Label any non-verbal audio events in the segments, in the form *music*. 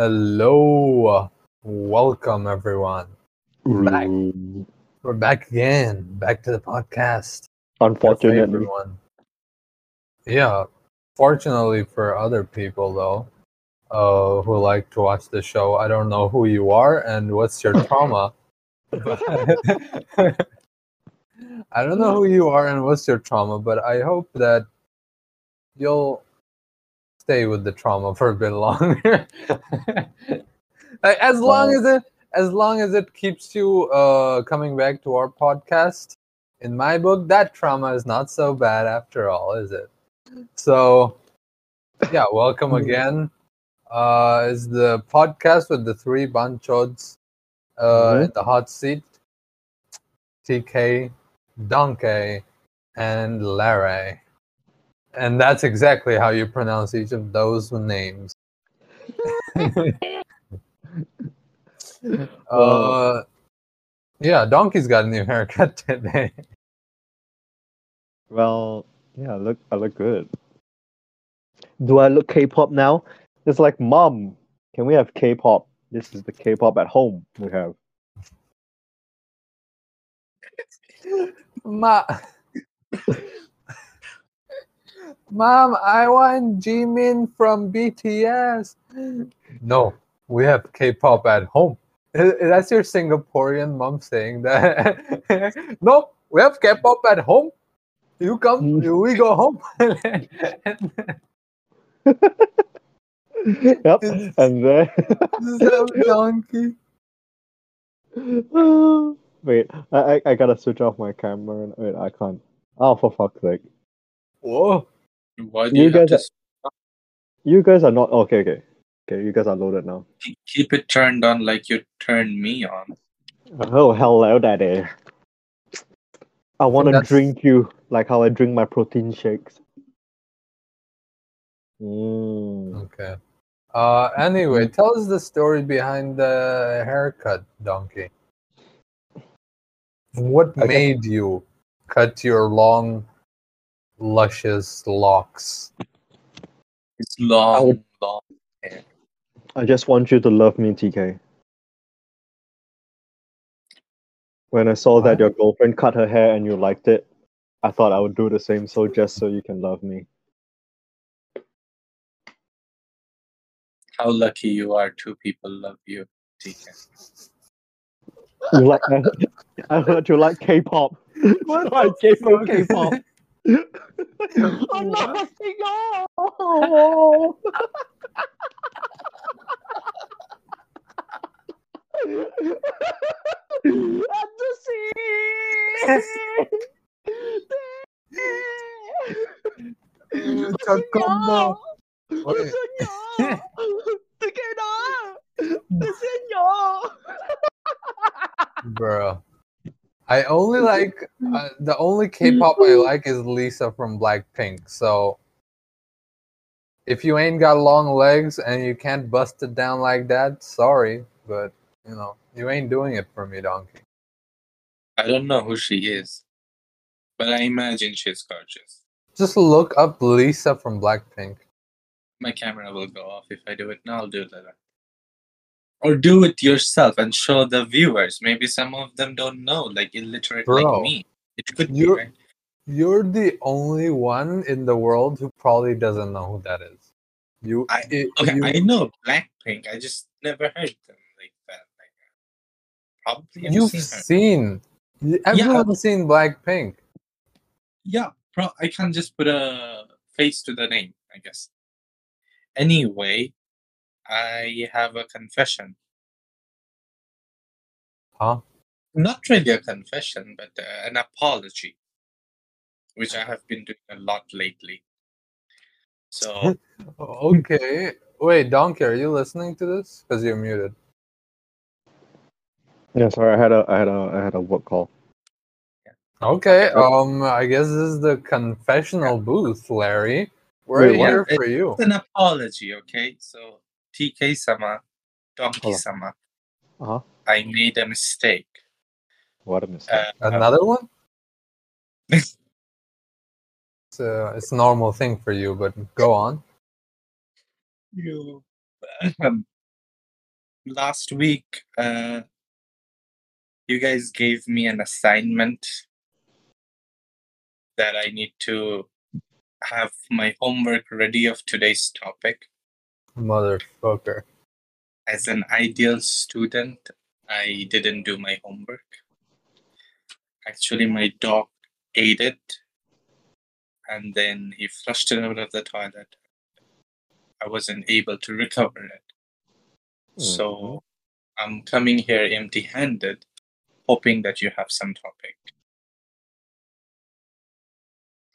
Hello, welcome everyone. Back. We're back again, back to the podcast. Unfortunately, favorite one. Yeah, fortunately for other people though, uh, who like to watch the show, I don't know who you are and what's your *laughs* trauma. *laughs* I don't know who you are and what's your trauma, but I hope that you'll stay with the trauma for a bit longer. *laughs* As long as it as long as it keeps you uh, coming back to our podcast, in my book, that trauma is not so bad after all, is it? So, yeah, welcome again. Uh, is the podcast with the three banchods uh, Mhm. in the hot seat? TK, Donkey, and Larry. And that's exactly how you pronounce each of those names. *laughs* Uh, yeah, Donkey's got a new haircut today. well, yeah, I look, I look good. Do I look K-pop now? It's like, mom, can we have K-pop? This is the K-pop at home we have. Ma- *laughs* Mom, I want Jimin from BTS. No, we have K-pop at home. That's your Singaporean mom saying that. *laughs* no, we have K-pop at home. You come, mm. we go home. *laughs* yep, and then So donkey. *laughs* wait, I, I I gotta switch off my camera. And, wait, I can't. Oh, for fuck's sake! Whoa. Why do You you, guys to You guys are not okay. Okay, okay. You guys are loaded now. keep it turned on like you turned me on? Oh, hello, daddy. I want to drink you like how I drink my protein shakes. Mm. Okay. Uh, anyway, tell us the story behind the haircut, Donkey. What Okay. made you cut your long, luscious locks? It's long, would- long. I just want you to love me, TK. When I saw that your girlfriend cut her hair and you liked it, I thought I would do the same. So just so you can love me. How lucky you are. Two people love you. TK. You like? I heard you like K-pop. What *laughs* I the gave her fuck? K-pop. I'm not oh. At the sea. Chacombo. Wait. Bro. I only like uh, the only K-pop I like is Lisa from Blackpink. So if you ain't got long legs and you can't bust it down like that, sorry, but you know you ain't doing it for me, donkey. I don't know who she is, but I imagine she's gorgeous. Just look up Lisa from Blackpink. My camera will go off if I do it now. I'll do it later. Or do it yourself and show the viewers. Maybe some of them don't know, like illiterate Bro, like me. It could you're- right? You're the only one in the world who probably doesn't know who that is. You, I- it- Okay, you, I know Blackpink. I just never heard them like that. Like, probably you've seen seen. Everyone's seen Blackpink. Yeah, pro- I can just put a face to the name, I guess. Anyway, I have a confession. Huh? Not really a confession, but uh, an apology, which I have been doing a lot lately. So, *laughs* Okay. Wait, Donkey, are you listening to this? Because you're muted. Yeah, sorry, I had a I had a I had a work call. Okay. Um, I guess this is the confessional booth, Larry. We're Wait, what? here for you. it's an apology, okay? So, TK Sama, Donkey Sama, Uh-huh. I made a mistake. What a mistake. Uh, Another one? *laughs* It's a, it's a normal thing for you, but go on. you um, last week, uh, you guys gave me an assignment that I need to have my homework ready of today's topic. Motherfucker. As an ideal student, I didn't do my homework. Actually, my dog ate it and then he flushed it out of the toilet. I wasn't able to *laughs* recover it. So mm-hmm. I'm coming here empty handed, hoping that you have some topic.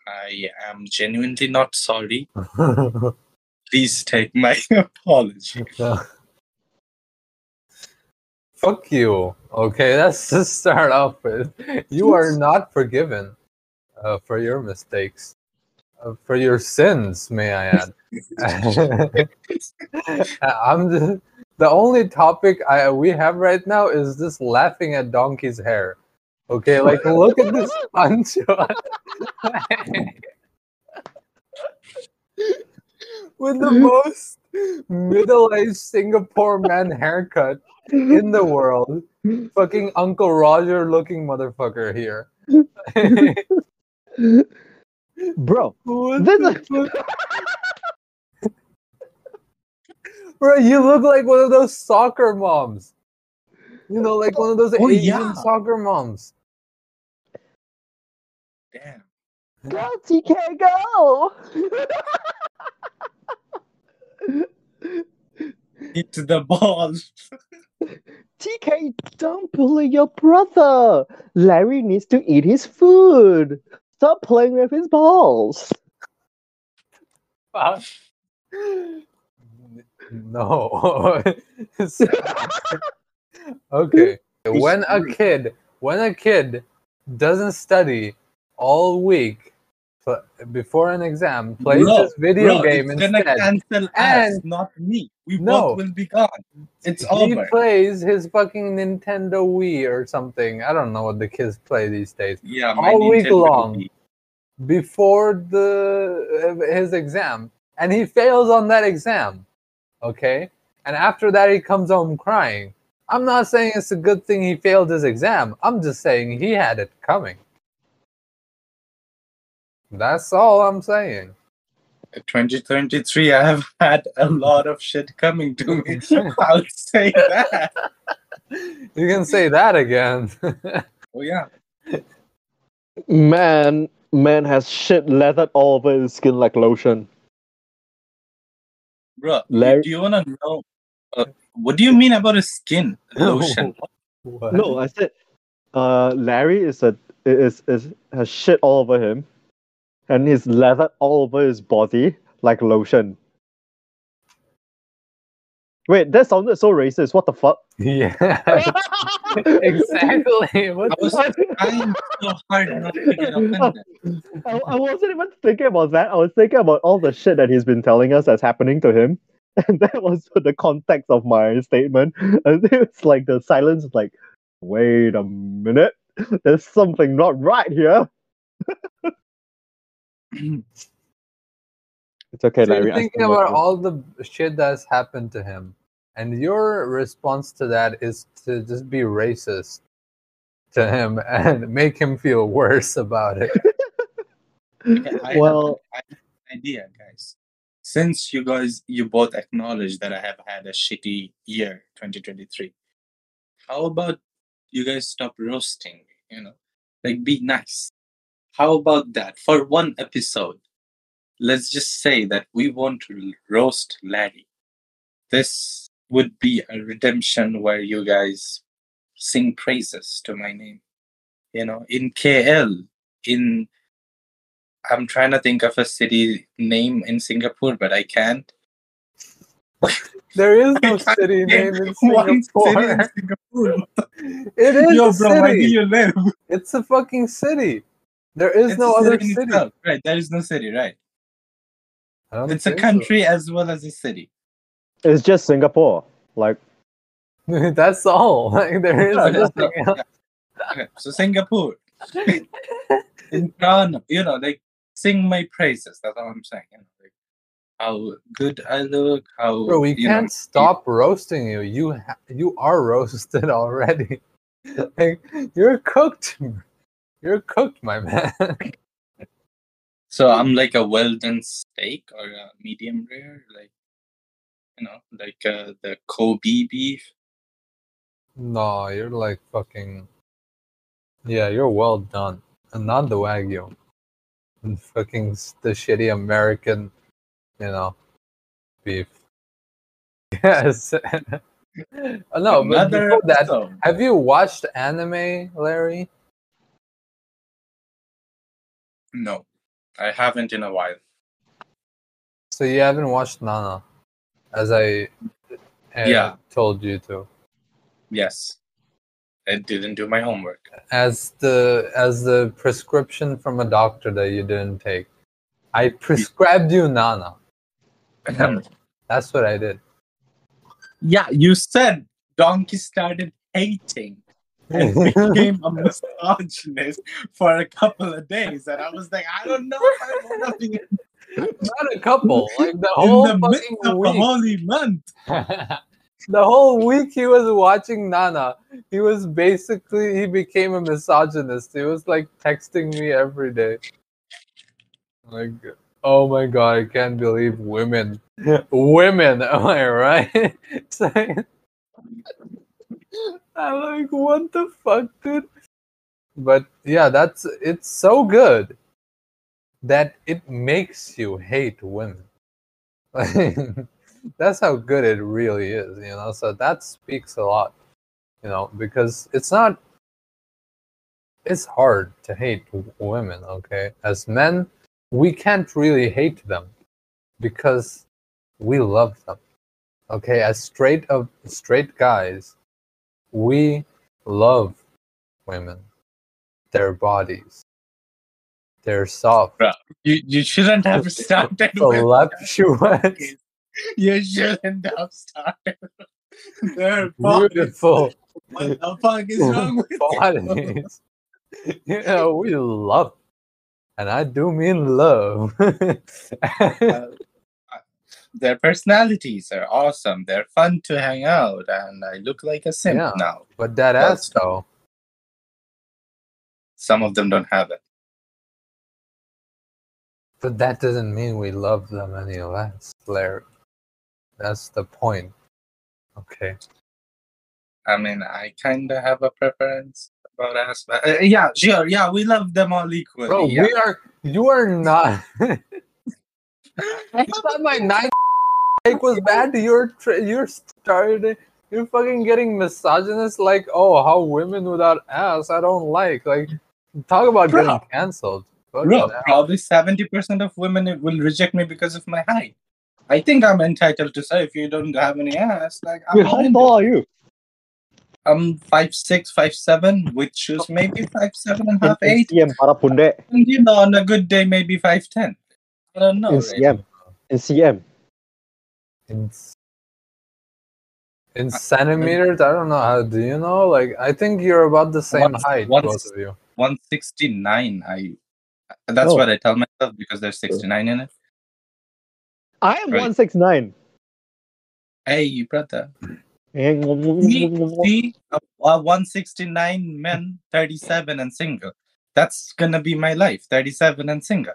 I am genuinely not sorry. *laughs* Please take my *laughs* apology. *laughs* Fuck you. Okay, let's just start off with you are not forgiven uh, for your mistakes, uh, for your sins, may I add. *laughs* I'm just, the only topic I we have right now is just laughing at Donkey's hair. Okay, like look at this punch. With the most middle-aged Singapore man haircut in the world. Fucking Uncle Roger looking motherfucker here. *laughs* Bro, What the fuck? Bro, you look like one of those soccer moms. You know, like one of those Oh, Asian yeah. soccer moms. Damn. go TK, *laughs* go! Hit the ball. TK, don't bully your brother. Larry needs to eat his food. Stop playing with his balls. Fuck. No. *laughs* okay. *laughs* When a kid, when a kid doesn't study all week pl- before an exam, plays Bro, this video Bro, game it's gonna instead, cancel us, And- not me. We No. both will be gone. It's he over. plays his fucking Nintendo Wii or something. I don't know what the kids play these days. Yeah, all week long. Wii. before the his exam and he fails on that exam okay and after that he comes home crying i'm not saying it's a good thing he failed his exam i'm just saying he had it coming that's all i'm saying 2023, I have had a lot of shit coming to me. *laughs* I'll say that. *laughs* you can say that again Oh yeah. Man, man has shit lathered all over his skin like lotion. Bro, Larry- do you wanna know uh, what do you mean about his skin *laughs* lotion? What? No, I said, uh, Larry is a is is has shit all over him, and he's lathered all over his body like lotion. Wait, that sounded so racist. What the fuck? yeah *laughs* exactly what I was trying so hard not to get offended. *laughs* I, I wasn't even thinking about that. I was thinking about all the shit that he's been telling us that's happening to him. *laughs* And that was the context of my statement. And it's like the silence is like, wait a minute. There's something not right here. It's okay, So Larry. you're thinking about you. all the shit that's happened to him, and your response to that is to just be racist to him *laughs* and make him feel worse about it. Okay, I Well- have an idea, guys. Since you guys you both acknowledge that I have had a shitty year, 2023, how about you guys stop roasting? You know, like be nice. How about that for one episode? Let's just say that we want to roast Larry. This would be a redemption where you guys sing praises to my name. You know, in KL, in I'm trying to think of a city name in Singapore, but I can't. *laughs* There is no *laughs* city name in One city in Singapore. Singapore. *laughs* It is Yo, a bro, where do you live? It's a fucking city. There is It's no other city city. itself. Right, there is no city, right? It's a think so. country as well as a city. It's just Singapore. Like, *laughs* That's all. *laughs* Like there is Yeah, that's nothing not- else. yeah. Okay, so Singapore. *laughs* in Toronto, you know, like sing my praises. That's all I'm saying. You know, like, how good I look, how Bro, we you can't stop roasting you. You ha- you are roasted already. like, you're cooked. You're cooked, my man. So I'm like a well done steak or a medium rare, like you know, like uh, the Kobe beef. no, you're like fucking. Yeah, you're well done, and not the wagyu. And fucking the shitty American, you know, beef. *laughs* Yes. *laughs* No, but before that, episode. have you watched anime, Larry? No, I haven't in a while. So you haven't watched Nana, as I Yeah. told you to. Yes, I didn't do my homework. As the as the prescription from a doctor that you didn't take, I prescribed you Nana. Mm-hmm. *laughs* That's what I did. yeah, you said Donkey started hating and *laughs* became a misogynist for a couple of days, and I was like, I don't know if I want to be Not a couple, like the whole the midst fucking of a week. holy month. *laughs* the whole week he was watching Nana. He was basically he became a misogynist. He was like texting me every day. Like, oh my god, I can't believe women, women. *laughs* Am I right? I'm like, what the fuck, dude? But yeah, that's it's so good that it makes you hate women. *laughs* that's how good it really is, you know. So that speaks a lot, you know, because it's not. It's hard to hate women, okay? As men, we can't really hate them because we love them. Okay, as straight of straight guys, we love women, their bodies, their soft, You *laughs* *laughs* you shouldn't have started with voluptuous, You shouldn't have started. *laughs* Their bodies. beautiful What the fuck is wrong with you? bodies. You know, we love, and I do mean love. Uh, their personalities are awesome. They're fun to hang out, and I look like a simp Yeah. now. but that ass, though, Some of them don't have it. but that doesn't mean we love them any less, Larry. That's the point. Okay. I mean, I kind of have a preference about ass. But, uh, yeah, sure. Yeah, we love them all equally. Bro, yeah. we are. You are not. *laughs* *laughs* I thought my nine take was bad. You're tr- you're started. You're fucking getting misogynist. Like, oh, how women without ass I don't like. Like, talk about Bro. getting cancelled. Bro, probably 70% of women will reject me because of my height. I think I'm entitled to say if you don't have any ass, like I'm, Wait, how tall are you? I'm five six, five seven, with shoes maybe five seven and a half, In eight. CM, para punde. And you know, on a good day, maybe five ten. I don't know. In really. CM. In CM. In s- in centimeters. I don't know. How do you know? Like, I think you're about the same Once- height, once- both of you. 169. I that's Oh. what I tell myself because there's 69 in it. I am Right. 169. Hey, you brother. See, uh, 169 men, 37 and single. That's gonna be my life. 37 and single.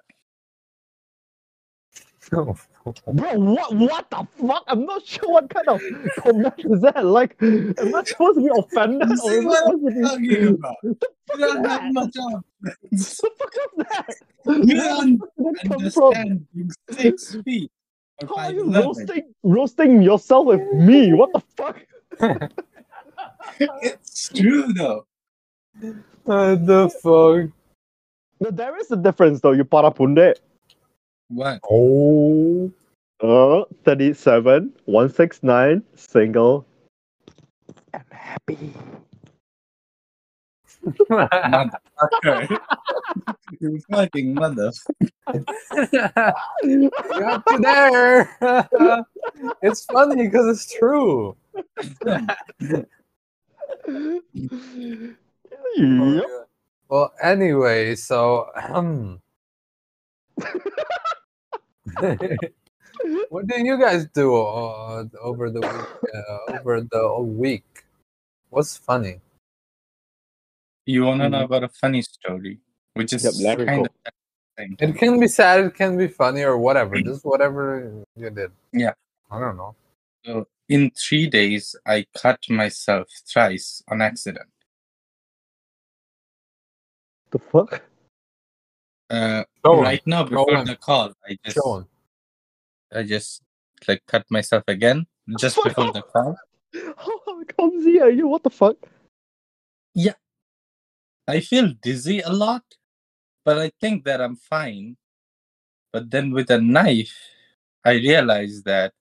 *laughs* Bro, what what the fuck? I'm not sure what kind of comment is that. Like, am I supposed to be offended? You Or see am I what supposed to be... Talking about. *laughs* You don't that? have much of. *laughs* the fuck is that? You don't Where did that come from? understand. Being six feet. How are you 5'11". roasting roasting yourself with me? What the fuck? It's true though. what the fuck? No, there is a difference though, you para punde. What? Oh. Uh, 37, 169, single. I'm happy. Motherfucker. *laughs* you fucking mother. Got you there. *laughs* it's funny because it's true. yep. Well, anyway, so um, *clears throat* *laughs* what did you guys do uh, over the week? Uh, over the whole week, what's funny? You wanna know Mhm. about a funny story, which is Yep, kind go. of thing. It can be sad, it can be funny, or whatever. Just whatever you did. Yeah. I don't know. So in three days, I cut myself thrice on accident. The fuck? Uh, right now, before the call, I just I just like cut myself again just before the call. *laughs* How clumsy are you? What the fuck? Yeah, I feel dizzy a lot, but I think that I'm fine. But then with a knife, I realized that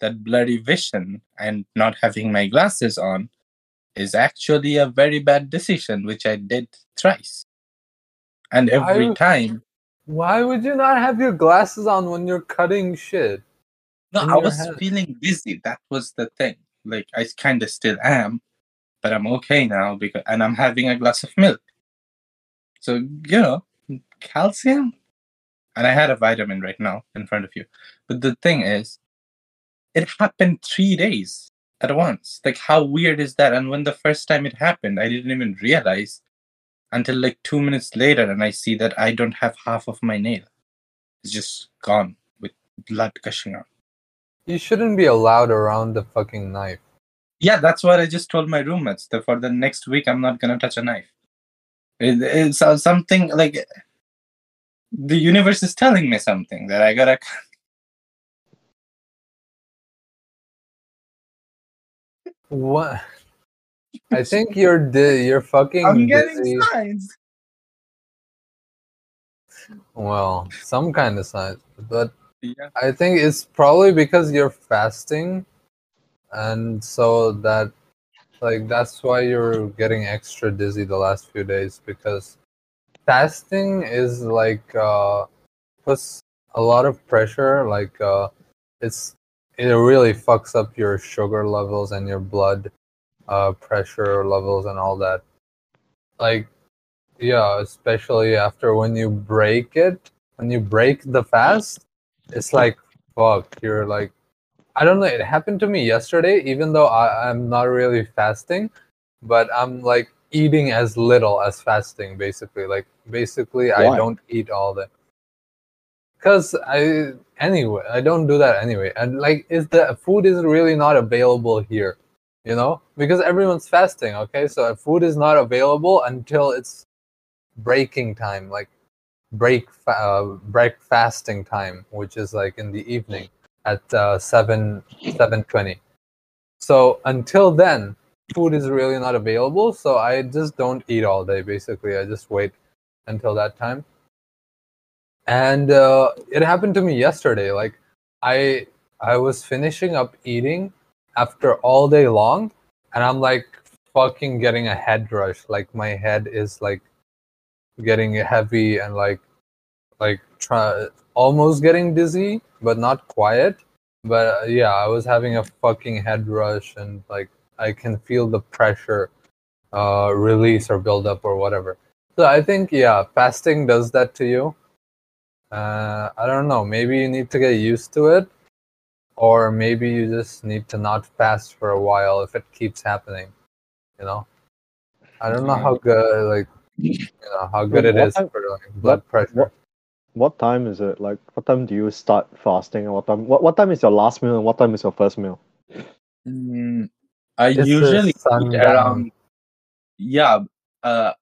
that blurry vision and not having my glasses on is actually a very bad decision, which I did thrice. And every I- time, Why would you not have your glasses on when you're cutting shit? no, I was hand. feeling dizzy. That was the thing. Like I kind of still am, but I'm okay now because and I'm having a glass of milk. So you know, calcium, and I had a vitamin right now in front of you. But the thing is, it happened three days at once. Like how weird is that? And when the first time it happened, I didn't even realize until like two minutes later, and I see that I don't have half of my nail. It's just gone with blood gushing out. You shouldn't be allowed around the fucking knife. Yeah, that's what I just told my roommates. That for the next week, I'm not gonna touch a knife. It, it's something like the universe is telling me something that I gotta. *laughs* What? I think you're di- you're fucking I'm getting dizzy. signs. Well, some kind of signs, but Yeah, I think it's probably because you're fasting, and so that, like, that's why you're getting extra dizzy the last few days because fasting is like uh, puts a lot of pressure. Like, uh, it's it really fucks up your sugar levels and your blood uh, pressure levels and all that. Like, yeah, especially after when you break it, when you break the fast it's like fuck you're like i don't know it happened to me yesterday even though I, i'm not really fasting but i'm like eating as little as fasting basically. Like basically i don't eat all the because i anyway i don't do that anyway. And like is the food is really not available here you know? Because everyone's fasting okay? So food is not available until it's breaking time like break uh, break fasting time which is like in the evening at uh, 7 7:20 so until then food is really not available so i just don't eat all day basically. I just wait until that time. And uh, it happened to me yesterday like i i was finishing up eating after all day long and i'm like fucking getting a head rush. Like my head is like getting heavy and like like try almost getting dizzy but not quiet. But uh, yeah i was having a fucking head rush and like i can feel the pressure uh release or build up or whatever. So i think yeah fasting does that to you. Uh i don't know. Maybe you need to get used to it or maybe you just need to not fast for a while if it keeps happening you know i don't know how good like you know how good it is time- for like blood what- pressure what- What time is it? Like, what time do you start fasting, and what time? What, what time is your last meal, and what time is your first meal? Mm, I It's usually eat around. Yeah, uh,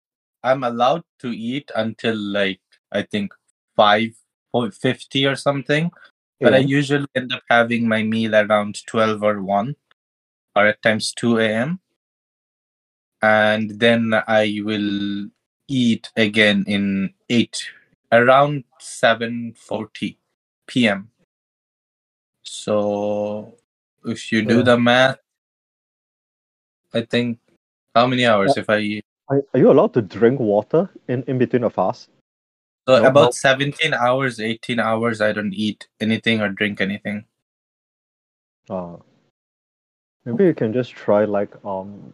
I'm allowed to eat until like I think five fifty or something. But I usually end up having my meal around 12 or 1 or at times 2 a.m. And then I will eat again in 8 around 7:40 p.m. So if you do Yeah. the math I think how many hours uh, if I eat? Are, are you allowed to drink water in, in between a fast? So Nope, about nope. 17 hours, 18 hours I don't eat anything or drink anything. Uh, maybe you can just try like um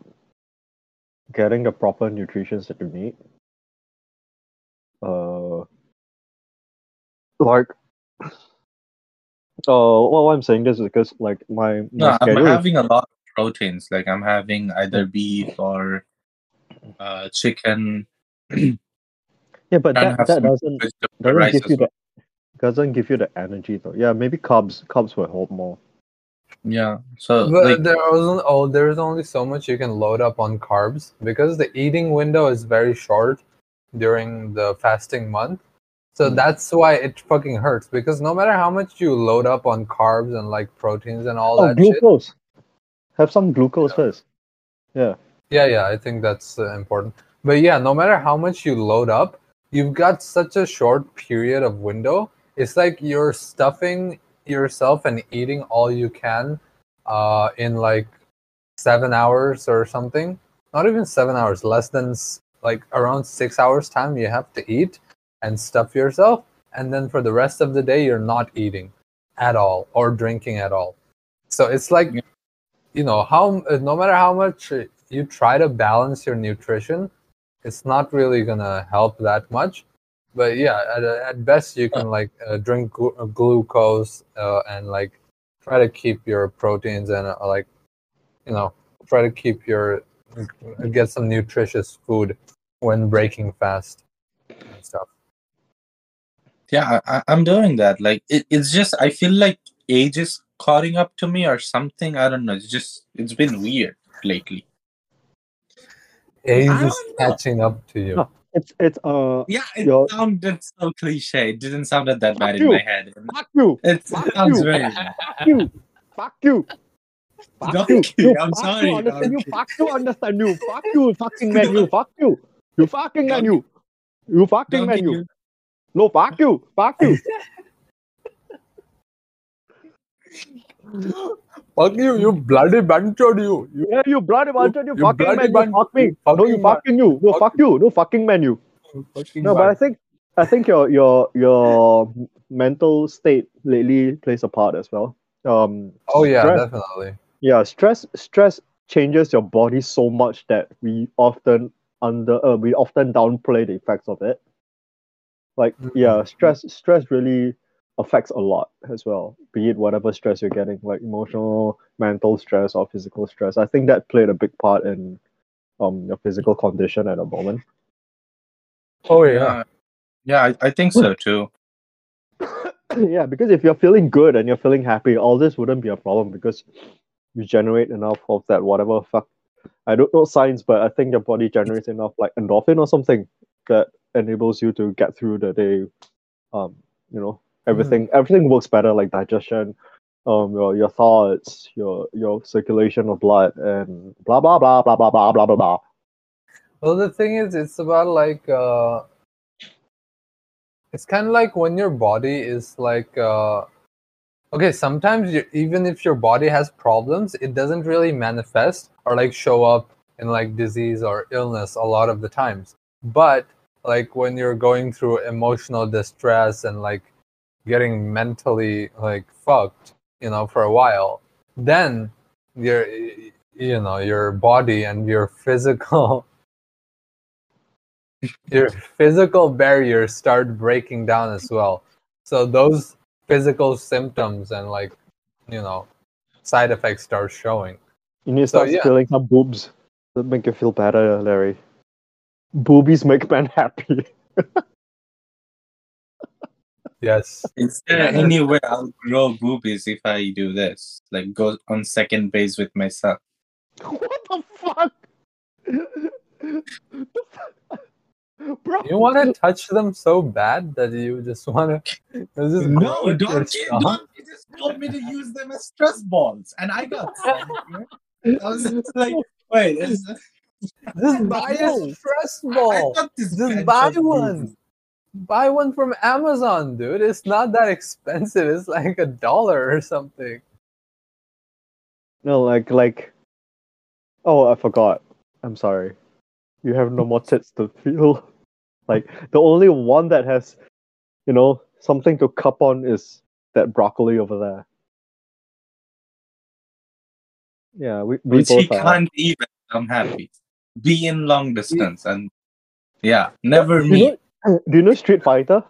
getting the proper nutrition that you need. Uh, like Oh, well, I'm saying this is because like my, my No, I'm schedule. is- having a lot of proteins. Like I'm having either beef or uh, chicken. *clears throat* yeah, but that, that doesn't doesn't give you well. the doesn't give you the energy though. Yeah, maybe carbs carbs will help more. Yeah. So But like there wasn't oh there's only so much you can load up on carbs because the eating window is very short during the fasting month. So Hmm. that's why it fucking hurts because no matter how much you load up on carbs and like proteins and all Oh, that shit. glucose. Have some glucose Yeah. first. Yeah. Yeah, yeah, I think that's uh, important. But yeah, no matter how much you load up, you've got such a short period of window. It's like you're stuffing yourself and eating all you can uh, in like seven hours or something. Not even seven hours, less than like around six hours time. You have to eat and stuff yourself, and then for the rest of the day, you're not eating at all or drinking at all. So it's like you know how no matter how much you try to balance your nutrition it's not really gonna help that much but yeah at, at best you can like uh, drink glu- uh, glucose uh, and like try to keep your proteins and uh, like you know try to keep your get some nutritious food when breaking fast and stuff yeah, I, I'm doing that. Like it, it's just I feel like age is catching up to me or something. I don't know. It's just it's been weird lately. Age I is don't know. catching up to you No. It's it's uh Yeah, it Your- sounded so cliche. It didn't sound that bad Fuck in you. my head. fuck you, It Fuck sounds you. very. fuck you, fuck you. Fuck Donkey, you. You I'm fuck sorry, You understand you? Fuck you. Understand you? Fuck you. Fucking man. You. Fuck you. You fucking man. You. You fucking man. You. No. Fuck you. Fuck you. *laughs* fuck you you bloody banchod you, you Yeah. You bloody bastard. You, you fucking bloody man. You fuck me. you No. You fucking man. fucking you. No. Fuck Fuck you. No. Fucking man. You. fucking No. But I think I think your your your mental state lately plays a part as well. Um. oh yeah stress- definitely yeah stress stress changes your body so much that we often under uh, we often downplay the effects of it like yeah Mhm. stress stress really affects a lot as well be it whatever stress you're getting like emotional mental stress or physical stress. I think that played a big part in um your physical condition at the moment. Oh yeah. Yeah, yeah, I, I think so too. *coughs* yeah because if you're feeling good and you're feeling happy all this wouldn't be a problem because you generate enough of that whatever fuck. I don't know science but i think your body generates enough like endorphin or something that enables you to get through the day um you know everything everything works better like digestion um your your thoughts your your circulation of blood and blah blah blah blah blah blah blah blah blah Well, the thing is, it's about like uh, it's kind of like when your body is like uh, okay. Sometimes you, even if your body has problems, it doesn't really manifest or like show up in like disease or illness a lot of the times. But like when you're going through emotional distress and like getting mentally like fucked, you know, for a while, then your you know your body and your physical *laughs* your physical barriers start breaking down as well. So those physical symptoms and like you know side effects start showing. You need to So, start yeah. feeling some boobs that make you feel better, Larry. Boobies make men *laughs* happy. Yes. Is there Yeah. any way I'll grow boobies if I do this? Like go on second base with myself. what the fuck? Bro, You want to touch them so bad that you just want to just No, it don't, yourself? don't. You just told me to use them as stress balls, and I got some. I was just like, wait, is, Just buy No. a stress I ball. thought this Just guy buy showed one. Boobies. Buy one from Amazon, dude. It's not that expensive. It's like a dollar or something. no, like, like. Oh, I forgot. I'm sorry. You have no more tits to feel. *laughs* Like the only one that has, you know, something to cup on is that broccoli over there. Yeah, we, we Which he both are. can't even. I'm happy. Be in long distance and yeah, never meet. You know, do you know Street Fighter?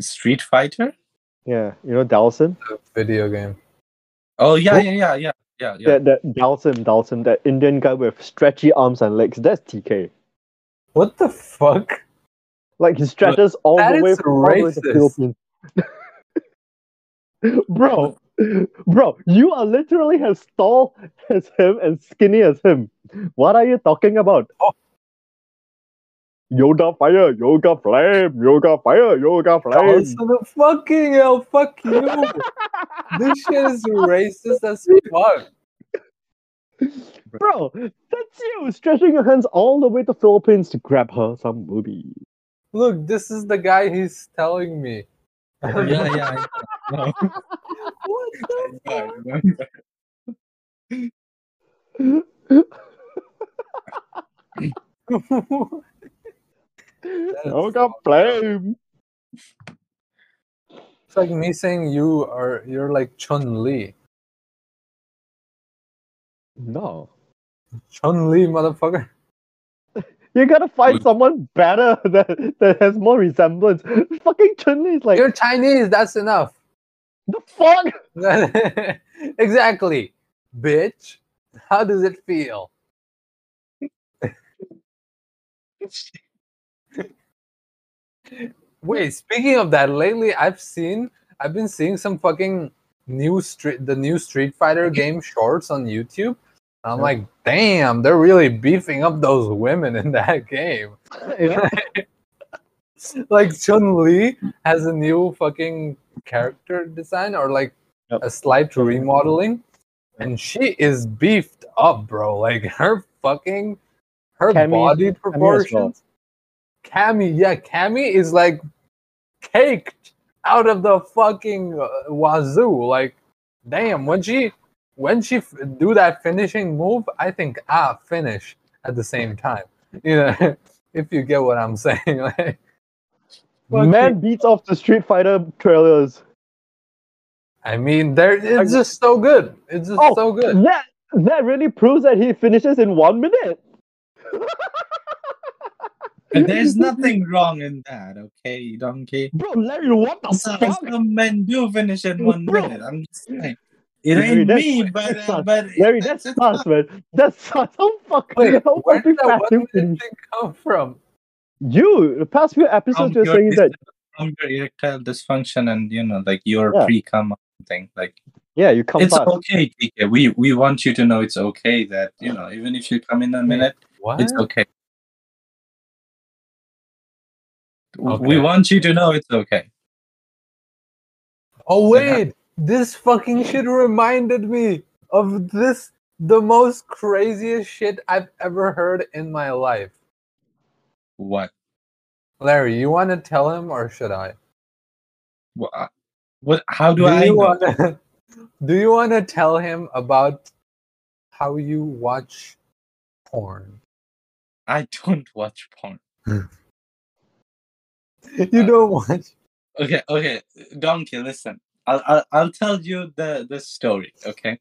Street Fighter? Yeah, you know Dhalsim. The video game. Oh yeah, yeah, yeah, yeah, yeah, yeah. That that Dhalsim, Dhalsim, that Indian guy with stretchy arms and legs. That's TK. What the fuck? Like he stretches all the way from all the way to racist. Philippines. *laughs* bro, bro, you are literally as tall as him and skinny as him. What are you talking about? Oh. Yoga fire, yoga flame, yoga fire, yoga flame. Also the fucking hell, fuck you. this shit is racist as fuck. Bro, that's you stretching your hands all the way to Philippines to grab her some booby. Look, this is the guy he's telling me. *laughs* yeah, yeah. I. *laughs* What the fuck? *laughs* That is oh Yoga flame. It's like me saying you are you're like Chun Li. No. Chun Li, motherfucker. *laughs* You gotta find Would- someone better *laughs* that, that has more resemblance. *laughs* Fucking Chun Li is like You're Chinese. That's enough. the fuck. exactly, bitch. How does it feel? Wait, speaking of that, lately I've seen I've been seeing some fucking new street the new Street Fighter *laughs* game shorts on YouTube. I'm Yeah. like, damn, they're really beefing up those women in *laughs* that game. Yeah. *laughs* like Chun Li has a new fucking character design or like Yep. a slight remodeling, and she is beefed up, bro. Like her fucking her body proportions. Cammy, yeah, Cammy is like caked out of the fucking uh, wazoo. Like, damn, when she when she f- do that finishing move, I think ah finish at the same time. You know, *laughs* if you get what I'm *laughs* saying. Like, Man beats off the Street Fighter trailers. I mean, there it's just so good. It's just Oh, so good. That that really proves that he finishes in one minute. *laughs* And there's nothing wrong in that, okay, donkey? Bro, Larry, what the Some, fuck? some men do finish in one Bro. minute. I'm just saying. It Larry, ain't me, but that's uh, but Larry, that's, *laughs* that's sus, man. That's sus. How fuck? Wait, how where did that one minute thing come from? You, the past few episodes, From you're your saying that. from your erectile dysfunction and you know, like your Yeah. pre-cum thing. Like Yeah, you come it's fast. okay, TK. We we want you to know it's okay that you know even if you come in a minute, What? it's okay. Okay. We want you to know it's okay. Oh wait, this fucking shit reminded me of this the most craziest shit I've ever heard in my life. What? Larry, you want to tell him or should I? What? Uh, what how do, I you know? want to *laughs* Do you want to tell him about how you watch porn? I don't watch porn. Hmm. You uh, don't want. Okay, okay, Donkey, listen. I'll, I'll I'll tell you the the story. Okay,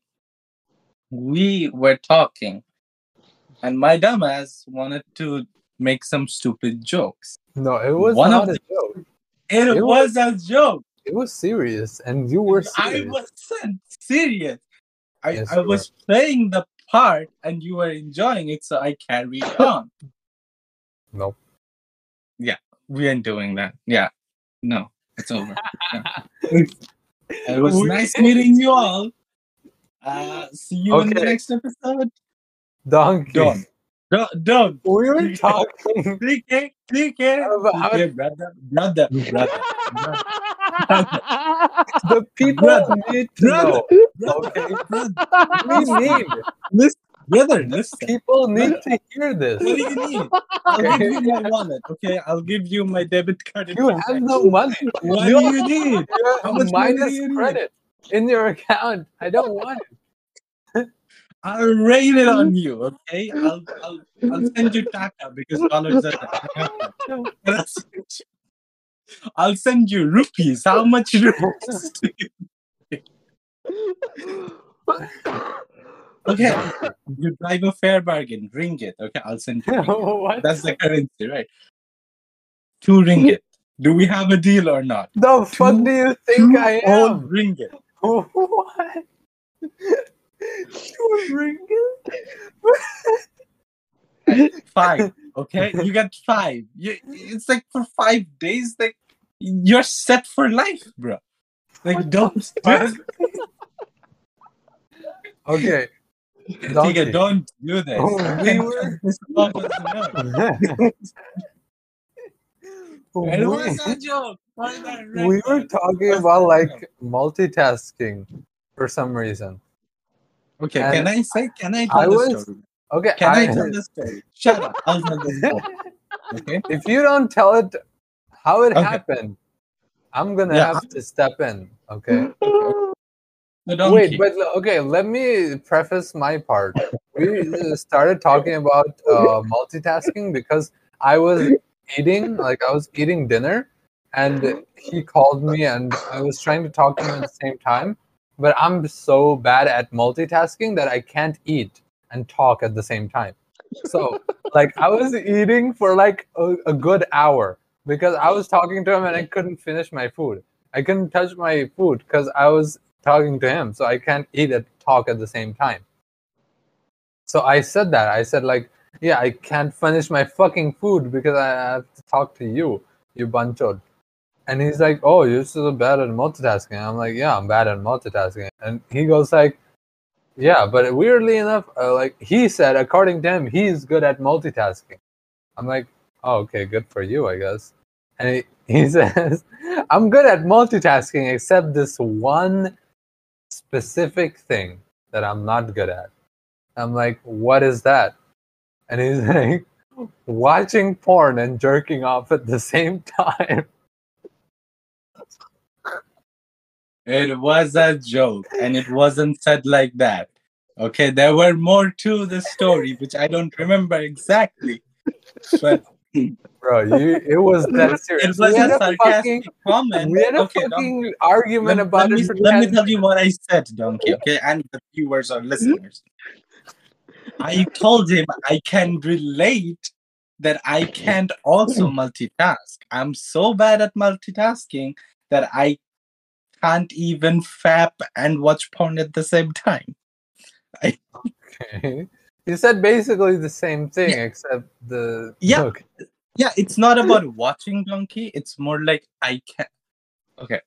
we were talking, and my dumbass wanted to make some stupid jokes. No, it was One not of a joke. It, It was, a joke. It was serious and you were I serious. wasn't serious. I, Yes, I was playing the part, and you were enjoying it, so I carried on. Nope. We ain't doing that. Yeah, no, it's over. *laughs* Yeah. It was We- nice meeting you all. Uh, see you in the next episode. Donkey. Don't. Don't. Don't. We were talking TK, TK, About- TK, brother, brother, brother, the people Brother, need to brother, know. brother, Okay. brother, We need listen, *laughs* listen. people need to hear this. What do you need? *laughs* I'll give you my wallet, okay? I'll give you my debit card. You have no money. What do you need? How much minus you need? credit in your account. I don't want it. I'll rain it on you, *laughs* okay? I'll I'll, I'll send you Taka because dollars are. I'll send you- I'll send you rupees. How much rupees? do you- Okay, *laughs* you drive a fair bargain. Ringgit. Okay, I'll send you. *laughs* what? That's the currency, right? Two ringgit. Do we have a deal or not? The fuck do you think I am? bring it. *laughs* Oh, what? Two ringgit? Five. Okay, you get five. You, it's like for five days, like you're set for life, bro. Like don't? Okay. TK, Donkey. don't do this. Oh, we *laughs* were- this off as well. It was we, a joke. we were talking about like multitasking for some reason. Okay, and can I say? Can I tell I the was- story? Okay, Can I, I- tell the story? Shut up. I'll tell the story. *laughs* Okay. if you don't tell it how it Okay. happened, I'm gonna Yeah. have to step in. Okay. *laughs* So donkey. Wait, but okay, let me preface my part. We uh, started talking about uh, multitasking because I was eating, like I was eating dinner, and he called me, and I was trying to talk to him at the same time. But I'm so bad at multitasking that I can't eat and talk at the same time. So, like, I was eating for like a, a good hour because I was talking to him and I couldn't finish my food. I couldn't touch my food because I was talking to him, so I can't eat and talk at the same time. So I said that. I said like, yeah, I can't finish my fucking food because I have to talk to you, you bunchod. And he's like, oh, you're so bad at multitasking. I'm like, yeah, I'm bad at multitasking. And he goes like, yeah, but weirdly enough, uh, like he said, according to him, he's good at multitasking. I'm like, oh, okay, good for you, I guess. And he, *laughs* he says, I'm good at multitasking except this one specific thing that I'm not good at. I'm like, what is that? And he's *laughs* like, watching porn and jerking off at the same time. It was a joke, and it wasn't said like that. Okay, there were more to the story, which I don't remember exactly. But Bro, you it was *laughs* that serious. it was we had a a sarcastic fucking comment. we had a okay, don't- fucking argument let, about let it me, for let me tell you what I said, Donkey, okay? And the viewers or listeners. I told him I can relate that I can't also *clears throat* multitask. I'm so bad at multitasking that I can't even fap and watch porn at the same time. I, Okay. You said basically the same thing Yeah. except the Yeah. look. Yeah, it's not about watching Donkey, it's more like I can Okay.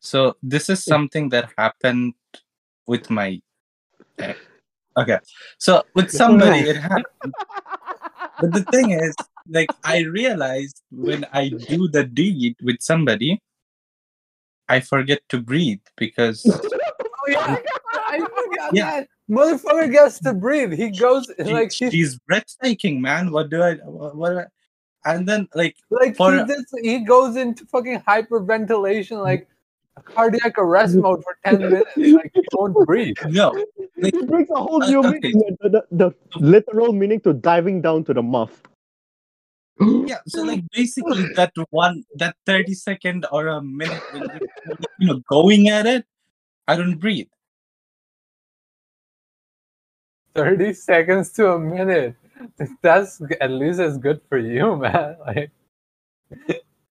So this is something that happened with my eh, Okay. So with somebody it happened. But the thing is, like I realized when I do the deed with somebody, I forget to breathe because *laughs* Oh yeah, I forgot Yeah. that. Motherfucker gets to breathe. He goes she- like he she's breathtaking, man. What do I what, what do I- and then like like for- he just he goes into fucking hyperventilation like cardiac arrest mode for 10 minutes. Like he won't breathe. no, He brings a whole Uh, new okay. meaning, the, the, the literal meaning to diving down to the muff. yeah so like basically that one that 30 second or a minute you know going at it i don't breathe 30 seconds to a minute. That's at least as good for you, *laughs* man. Like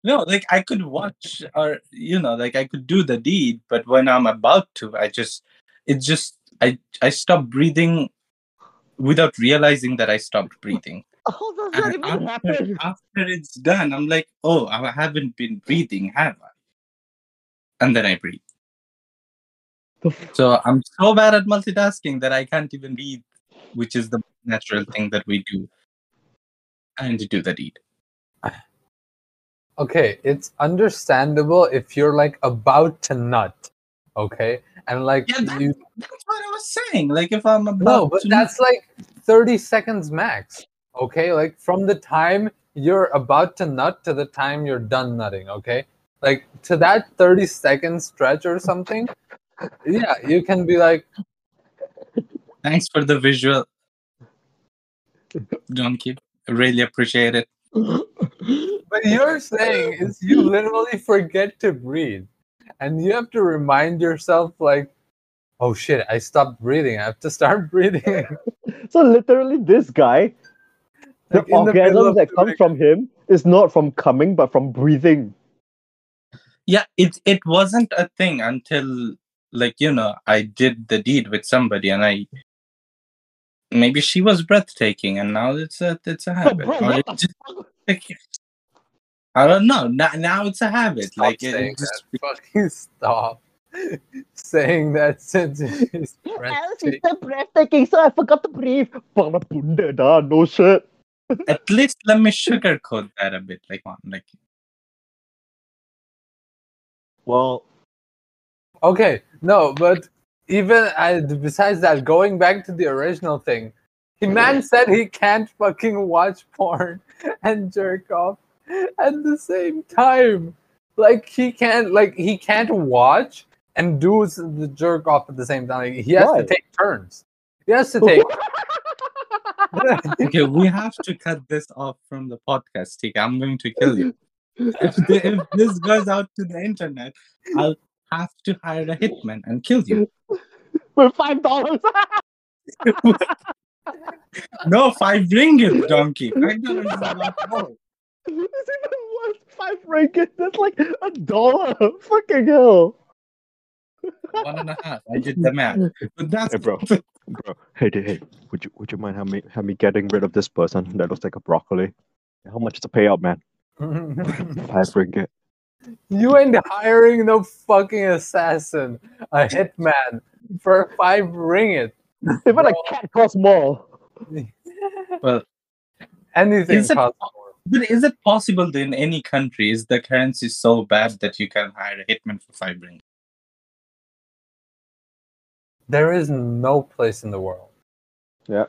no like i could watch or you know like i could do the deed but when i'm about to i just it just i i stop breathing without realizing that i stopped breathing *laughs* How does and after, after it's done i'm like oh i haven't been breathing have i and then i breathe So I'm so bad at multitasking that I can't even read, which is the natural thing that we do. And do the deed. okay, it's understandable if you're like about to nut, okay? And like Yeah, that- you That's what I was saying. Like if I'm about No, but to that's like 30 seconds max. Okay, like from the time you're about to nut to the time you're done nutting, okay? Like to that 30 second stretch or something, yeah, you can be like, thanks for the visual. Donkey. Really appreciate it. but you're saying is you literally forget to breathe. And you have to remind yourself, like, oh shit, I stopped breathing. I have to start *laughs* breathing. So literally, this guy, the Like, in the orgasm that doing comes from him is not from coming, but from breathing. Yeah, it it wasn't a thing until like you know I did the deed with somebody and I maybe she was breathtaking and now it's a it's a habit. Bro, Or what just- like, I don't know. Now, now it's a habit. Stop like it, it just that. Fucking stop *laughs* saying that since it's Alice is *laughs* breathtaking, so I forgot to breathe. Para bunda dah, no shit. *laughs* at least let me sugarcoat that a bit. Like on like Well, Okay, no, but even uh, besides that, going back to the original thing, the man said he can't fucking watch *laughs* porn and jerk off at the same time. Like he can't, like he can't watch and do the jerk off at the same time. Like, he has Why? to take turns. He has to take. *laughs* *laughs* okay, we have to cut this off from the podcast. TK. I'm going to kill you. If, the, if this goes out to the internet, I'll have to hire a hitman and kill you. *laughs* For five dollars. *laughs* No, five ringgit, donkey. Five dollars is a lot more. it's even worse. Five ringgit. That's like a dollar. Fucking hell. One and a half. I did the math. But that's Hey, bro. *laughs* Bro, hey, hey, hey, would you would you mind have me have me getting rid of this person that looks like a broccoli? How much is the payout, man? Five ringgit. You ain't hiring no fucking assassin, a hitman for five ringgit. Even a cat costs more. well. Anything Is it- costs more. But is it possible that in any country is the currency so bad that you can hire a hitman for five ringgit? There is no place in the world. Yeah.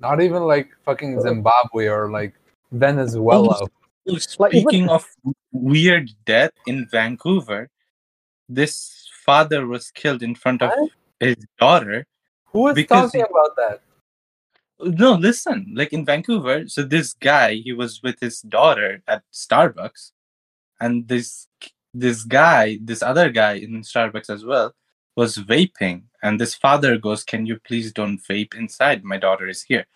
Not even like fucking Zimbabwe or like Venezuela. Like, Speaking of weird death in Vancouver, this father was killed in front of What? his daughter. Who is talking about that? No, listen, like in Vancouver, so this guy he was with his daughter at Starbucks, and this this guy, this other guy in Starbucks as well, was vaping, and this father goes, "Can you please don't vape inside? My daughter is here."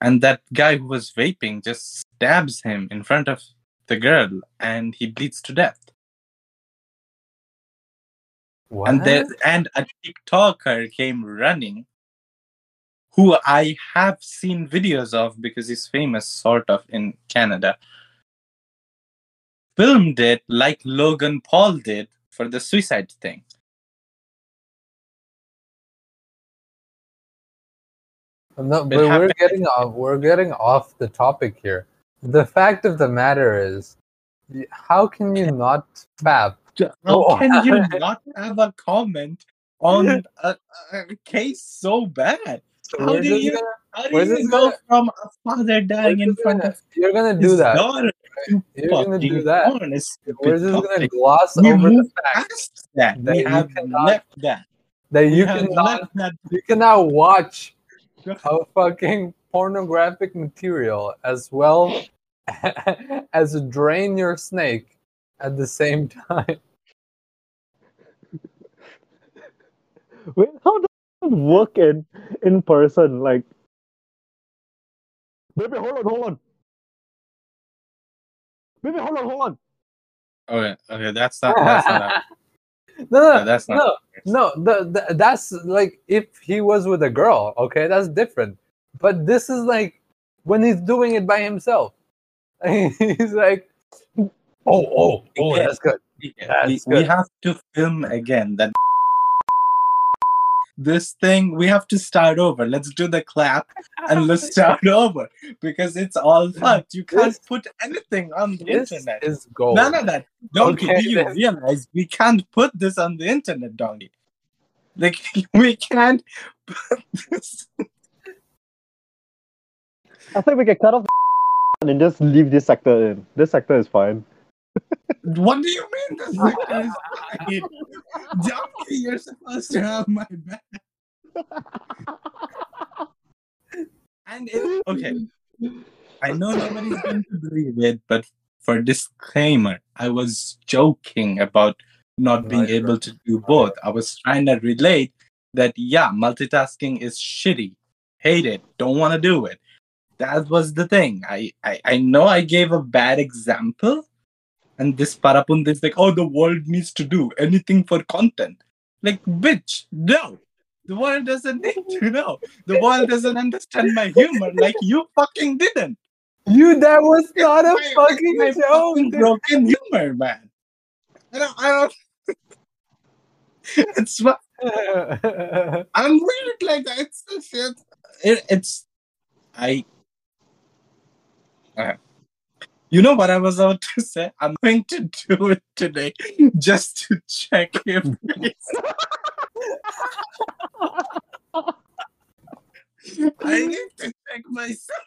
And that guy who was vaping just stabs him in front of the girl, and he bleeds to death. What? and there and a TikToker came running, who I have seen videos of because he's famous, sort of in Canada. Filmed it like Logan Paul did for the suicide thing. no, but we're getting off. We're getting off the topic here. The fact of the matter is, how can you not fap? How Oh. can you *laughs* not have a comment on *laughs* a, a case so bad? So How do you- gonna- How do you go gonna- from a father dying in front gonna- of You're gonna do that. daughter You're gonna do that. We're just gonna gloss We over the fact that. that we have cannot- left that. that you cannot that. you cannot watch *laughs* a fucking pornographic material as well *laughs* as drain your snake at the same time. Wait, how does it work in in person? Like, baby, hold on, hold on. Baby, hold on, hold on. Oh, okay, okay, that's not. That's not. a- *laughs* no, no, no, that's not. no, no. The, the, that's like if he was with a girl, okay, that's different. But this is like when he's doing it by himself. *laughs* he's like, oh, oh, oh, Yeah. that's good. Yeah, we, That's we have to film again. That this thing we have to start over. Let's do the clap and let's *laughs* start over because it's all fucked. You can't This- put anything on the This internet. is gold. None of that. Donkey, Okay, do you then. realize we can't put this on the internet, Donkey? Like *laughs* we can't put this. I think we can cut off the *laughs* and just leave this sector in. This sector is fine. What do you mean this sector is fine? Donkey, you're supposed to have my back. And it, okay, I know nobody's going to believe it, but for disclaimer, I was joking about not being Right, able to do both. I was trying to relate that yeah, multitasking is shitty. Hate it. Don't want to do it. That was the thing. I, I I know I gave a bad example, And this Parapunda is like, oh, the world needs to do anything for content. Like, bitch, no. The world doesn't need to know. The world doesn't understand my humor like you fucking didn't. You, that was not a My- fucking my joke. fucking broken humor, man. I don't, I *laughs* don't. it's what *laughs* I'm weird like that. It's it's it's, it, it's I. Okay. You know what I was about to say? I'm going to do it today just to check if I need to check myself.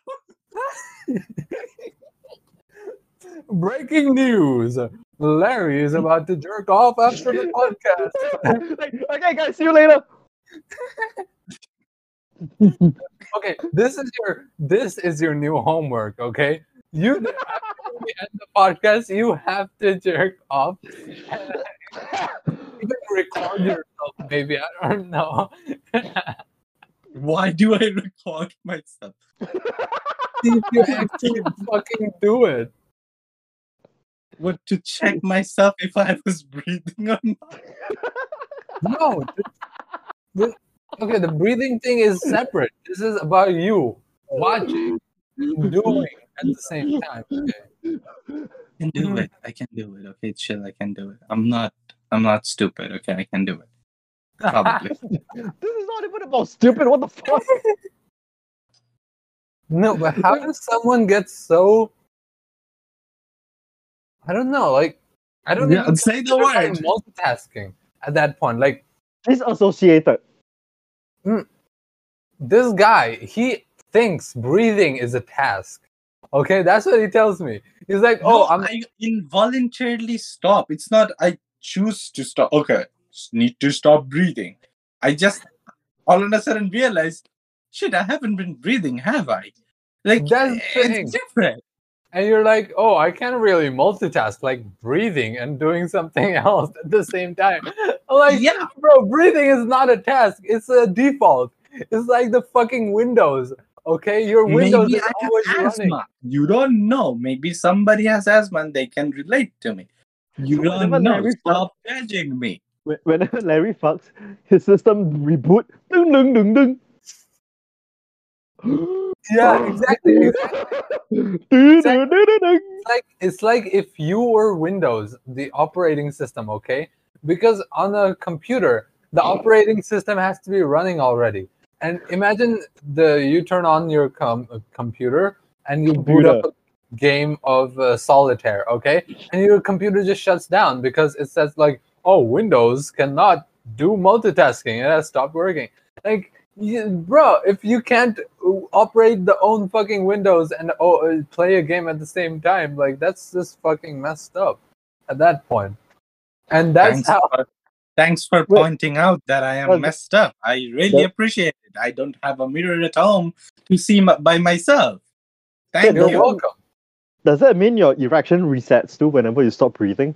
Breaking news. Larry is about to jerk off after the podcast. *laughs* like, okay, guys, see you later. *laughs* Okay, this is your this is your new homework, okay? You after we end the podcast, you have to jerk off. *laughs* Even record yourself, maybe. I don't know. Why do I record myself? *laughs* If you actually fucking do it. What to check myself if I was breathing or not? No. Okay, the breathing thing is separate. This is about you watching, and doing at the same time. Okay. I can do it. I can do it. Okay, chill. I can do it. I'm not. I'm not stupid. Okay, I can do it. Probably. *laughs* This is not even about stupid. What the fuck? No, but how does someone get so? I don't know. Like, I don't Yeah, even say the word. multitasking at that point. Like Disassociated. Hmm. this guy, he thinks breathing is a task. Okay, that's what he tells me. He's like, oh, No, "Oh, I'm I involuntarily stop. It's not I choose to stop. Okay, need to stop breathing. I just all of a sudden realized, shit, I haven't been breathing, have I? Like That's it's different. And you're like, oh, I can't really multitask, like breathing and doing something *laughs* else at the same time. I'm like, Yeah. bro, breathing is not a task; it's a default. It's like the fucking Windows. Okay, your Windows Maybe is I always have running. You don't know. Maybe somebody has asthma and they can relate to me. You So don't whenever know. Larry Stop judging me. When- Whenever *laughs* Larry fucks, his system reboot. Ding, ding, ding, ding. *gasps* *gasps* *gasps* Yeah, exactly. exactly. Ding. *laughs* It's like it's like if you were Windows, the operating system, okay? Because on a computer, the operating system has to be running already. And imagine the you turn on your com- uh, computer and you boot up a game of uh, solitaire, okay? And your computer just shuts down because it says like, "Oh, Windows cannot do multitasking. It has stopped working." Like, you, bro, if you can't operate the own fucking Windows and oh, uh, play a game at the same time, like that's just fucking messed up at that point. And that's Thanks how. for, thanks for Well- pointing out that I am well, messed up. I really that- appreciate it. I don't have a mirror at home to see m- by myself. Thank you. You're welcome. Does that mean your erection resets too whenever you stop breathing?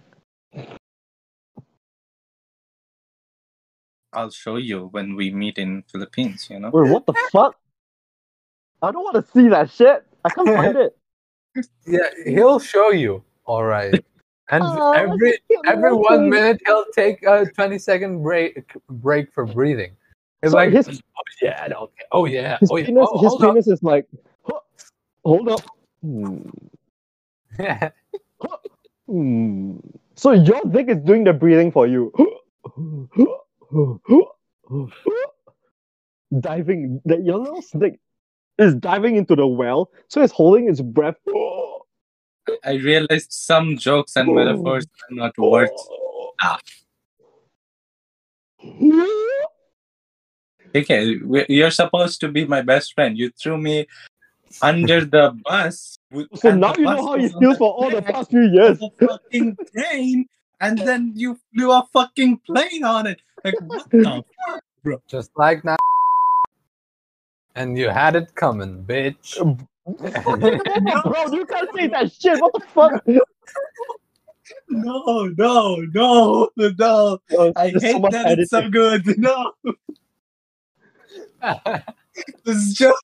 I'll show you when we meet in Philippines. You know. Wait, what the fuck? I don't want to see that shit. I can't find it. *laughs* Yeah, he'll show you. All right. And Aw, every every little one minute he'll take a twenty second break break for breathing. It's So like, his- oh yeah, okay, oh yeah, His oh yeah. penis, oh, his hold up. penis is like, "Huh, hold up. Hmm. *laughs* Hmm. So your dick is doing the breathing for you. *gasps* *laughs* *gasps* diving. That your little dick is diving into the well, so it's holding its breath. *gasps* I realized some jokes and metaphors are not worth. Ah. Okay, you're supposed to be my best friend. You threw me under the bus. *laughs* So now you know how on feels for all the past few years. a fucking plane, and then you flew a fucking plane on it. Like what *laughs* the? Fuck, bro? Just like that. And you had it coming, bitch. Uh, *laughs* bro, you can't say that shit. What the fuck? No, no, no, no! Oh, I There's so hate much that it's so editing. good. *laughs* No, this joke.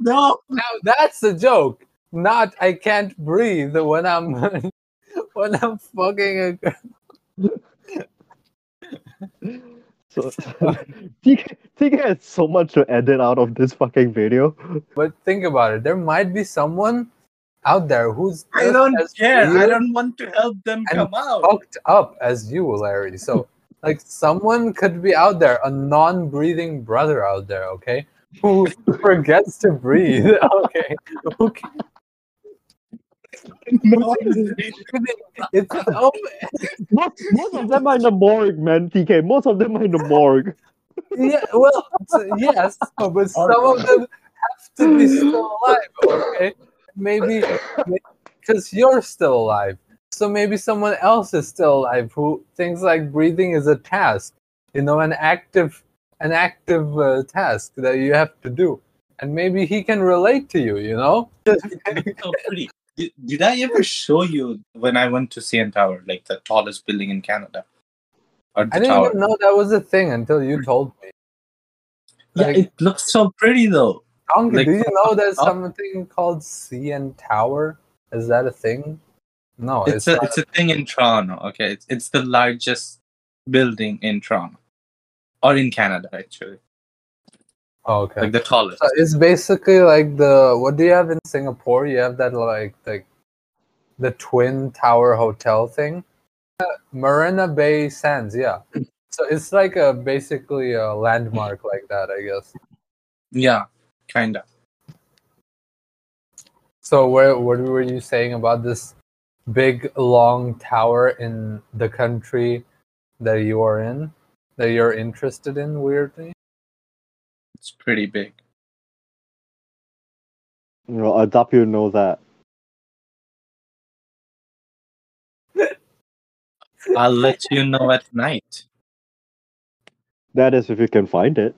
No, Now that's a joke. Not I can't breathe when I'm *laughs* when I'm fucking a girl. So, TK, TK has so much to edit out of this fucking video. But think about it. There might be someone out there who's I don't care. I don't want to help them and come out. fucked up as you, Larry. So *laughs* like someone could be out there, a non-breathing brother out there, okay, who *laughs* forgets to breathe. Okay, who can, So Most, most of them are in the morgue, man. TK, most of them are in the morgue. yeah, well, yes, but some of them have to be still alive, okay? Maybe because you're still alive. So maybe someone else is still alive who thinks like breathing is a task, you know, an active, an active uh, task that you have to do, and maybe he can relate to you, you know. Did, did I ever show you when I went to CN Tower, like the tallest building in Canada? I didn't tower? even know that was a thing until you told me. Yeah, Like, it looks so pretty though. Donkey, like, do you know *laughs* there's something called CN Tower? Is that a thing? No, It's it's, a not. it's a thing in Toronto. Okay, it's it's the largest building in Toronto, or in Canada actually, Oh, okay. like the tallest. So it's basically like the what do you have in Singapore? You have that like like the twin tower hotel thing. Uh, Marina Bay Sands, yeah. So it's like a basically a landmark like that, I guess. Yeah, kinda. So where what were you saying about this big long tower in the country that you are in? That you're interested in weirdly? It's pretty big. You know, I doubt you know that. *laughs* I'll let you know at night. That is if you can find it.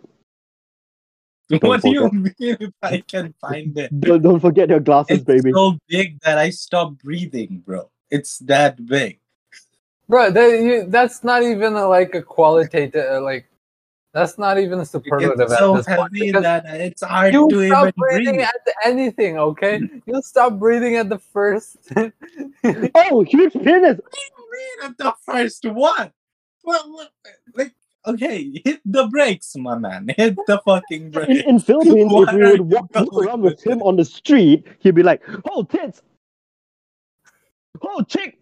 *laughs* what do you mean if I can find it? *laughs* Don't, don't forget your glasses, It's baby. so big that I stop breathing, bro. It's that big. Bro, that, you, that's not even a, like a qualitative uh, like that's not even a superlative It's at so this point heavy because that it's hard you to stop even breathing breathe. at anything, okay? You stop breathing at the first. *laughs* Oh, huge penis! Read at the first one. What, what, like, okay, hit the brakes, my man. Hit the fucking In, brakes. in Philippines, What if we would *laughs* walk, walk around with with him on the street, he'd be like, "Oh, tits! Oh, chick!"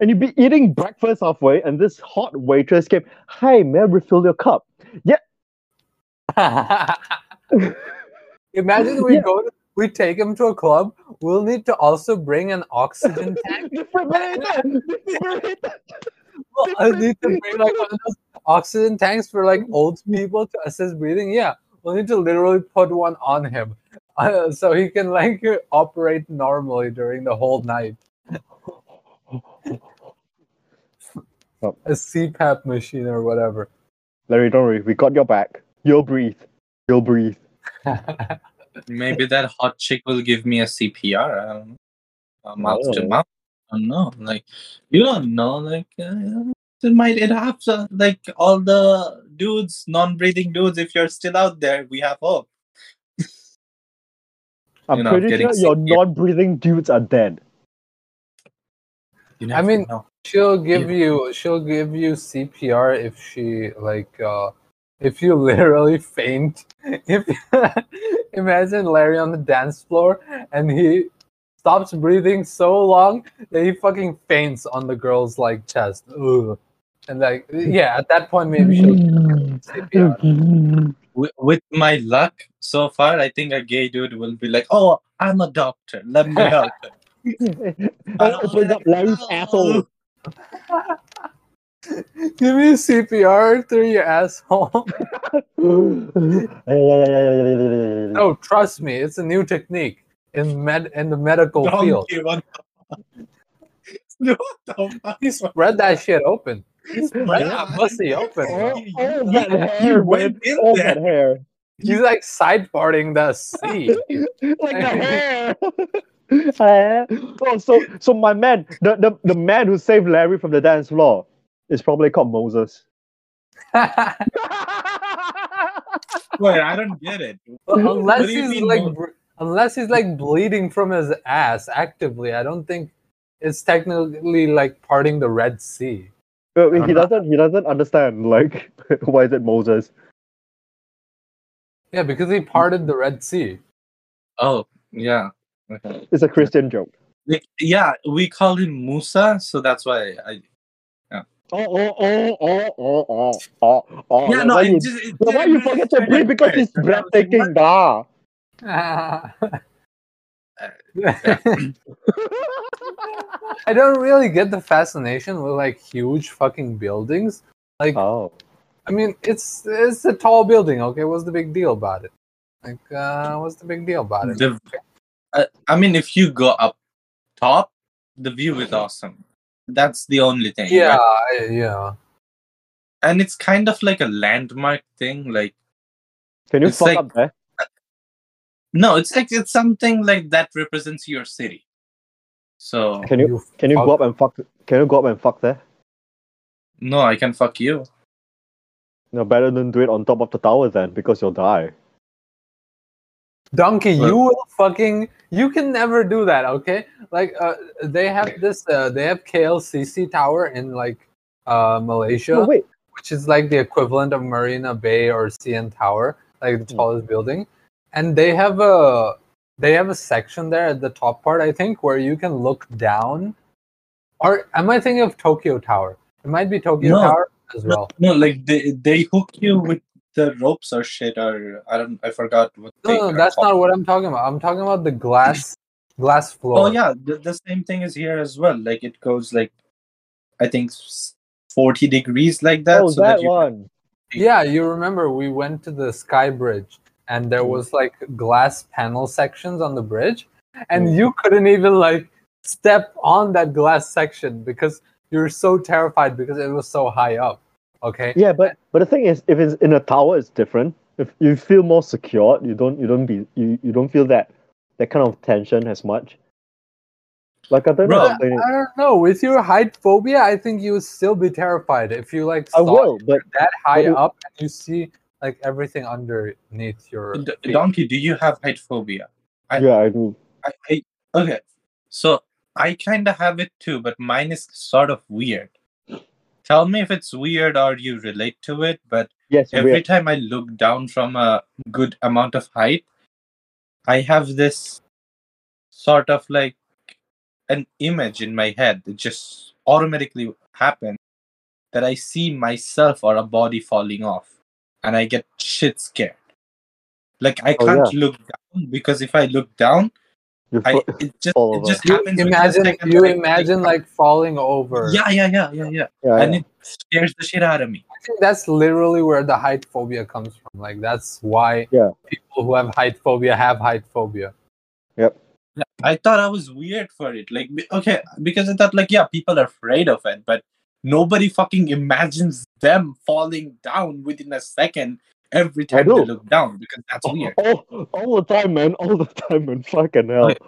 And you'd be eating breakfast halfway, and this hot waitress came, "Hi, may I refill your cup?" Yeah. *laughs* Imagine we Yeah. go to, we take him to a club. We'll need to also bring an oxygen *laughs* tank. Defibrillator! *laughs* Defibrillator! We'll uh, need to bring like one of those oxygen tanks for like old people to assist breathing. Yeah, we'll need to literally put one on him, uh, so he can like operate normally during the whole night. Oh. A CPAP machine or whatever. Larry, don't worry, we got your back. You'll breathe. You'll breathe. *laughs* Maybe that hot chick will give me a CPR. I don't know. A mouth to Oh. mouth. I don't know. Like, you don't know. Like, uh, it might it have to, like all the dudes, non-breathing dudes. If you're still out there, we have hope. I'm You know, pretty getting sure your sick, non-breathing dudes are dead. You I mean- know. She'll give you she'll give you CPR if she like uh if you *laughs* literally faint. If *laughs* imagine Larry on the dance floor and he stops breathing so long that he fucking faints on the girl's like chest. Ugh. And like yeah, at that point maybe she'll give you CPR. with, with my luck so far, I think a gay dude will be like, "Oh, I'm a doctor. Let me help." him." I opened up Larry's asshole. Give me CPR through your asshole. oh, *laughs* No, trust me, it's a new technique in med in the medical field. Donkey, what the, *laughs* what the fuck? He spread that shit open. He spread Yeah. that pussy open. bro. all that hair, You man. went in All there. that hair. He's like side parting the sea. *laughs* like the hair. Hair. *laughs* oh, so so my man, the, the the man who saved Larry from the dance floor, is probably called Moses. *laughs* Wait, I don't get it. Well, unless do you he's mean like, no? br- unless he's like bleeding from his ass actively, I don't think it's technically like parting the Red Sea. Uh, he doesn't. He doesn't understand. Like, *laughs* why is it Moses? Yeah, because he parted the Red Sea. Oh, yeah. Okay. *laughs* It's a Christian joke. Yeah, we call him Musa, so that's why I. Oh, oh, oh, oh, oh, oh, oh, oh. yeah, no, why you, just. it why didn't you forget to breathe because it's and I was like, breathtaking, da. *laughs* I don't really get the fascination with like huge fucking buildings. Like, Oh, I mean, it's it's a tall building. Okay, what's the big deal about it? Like, uh, what's the big deal about it? The, I, I mean, if you go up top, the view is mm-hmm. awesome. That's the only thing. yeah, right? Yeah. And it's kind of like a landmark thing. Like, can you It's fuck like- up there? no, it's like it's something like that represents your city. So, Can you can you fuck- go up and fuck? Can you go up and fuck there? no, I can fuck you. No, better than do it on top of the tower then, because you'll die. Donkey, you will fucking you can never do that, okay? Like uh they have this uh they have KLCC tower in like uh Malaysia, No, wait. which is like the equivalent of Marina Bay or CN Tower, like the Hmm. tallest building. And they have a they have a section there at the top part, I think, where you can look down. Or am I thinking of Tokyo Tower? It might be Tokyo No. Tower as No, well. no, like they they hook you with the ropes or shit, or I don't, I forgot what. they No, no, are that's not what I'm talking about. I'm talking about the glass *clears throat* glass floor. Oh yeah, the, the same thing is here as well. Like it goes like, I think, forty degrees like that. oh, so that that you, one. Yeah, you remember we went to the Sky Bridge and there Mm. was like glass panel sections on the bridge and Mm. you couldn't even like step on that glass section because you were so terrified because it was so high up. Okay? Yeah, but but the thing is, if it's in a tower, it's different. If you feel more secure, you don't you don't be you, you don't feel that that kind of tension as much. Like I don't know. Bro, how to explain it. I don't know. With your height phobia, I think you would still be terrified if you like I will, but that high but it- up and you see like everything underneath your D- feet. donkey. Do you have height phobia? I- yeah, I do. I, I okay. So I kind of have it too, but mine is sort of weird. Tell me if it's weird or you relate to it. But Yes, every weird. time I look down from a good amount of height, I have this sort of like an image in my head that just automatically happens that I see myself or a body falling off and I get shit scared. Like I Oh, can't look down because if I look down, You I it just *laughs* fall it just happens. within a imagine you imagine like falling over. yeah yeah yeah yeah yeah yeah, and yeah. it scares the shit out of me. I think that's literally where the height phobia comes from. Like that's why Yeah. people who have height phobia have height phobia. Yeah, I thought I was weird for it. Like, okay, because I thought, like, yeah, people are afraid of it, but nobody fucking imagines them falling down within a second every time they look down because that's weird. all, all the time, man. All the time, man. Fucking hell. Like-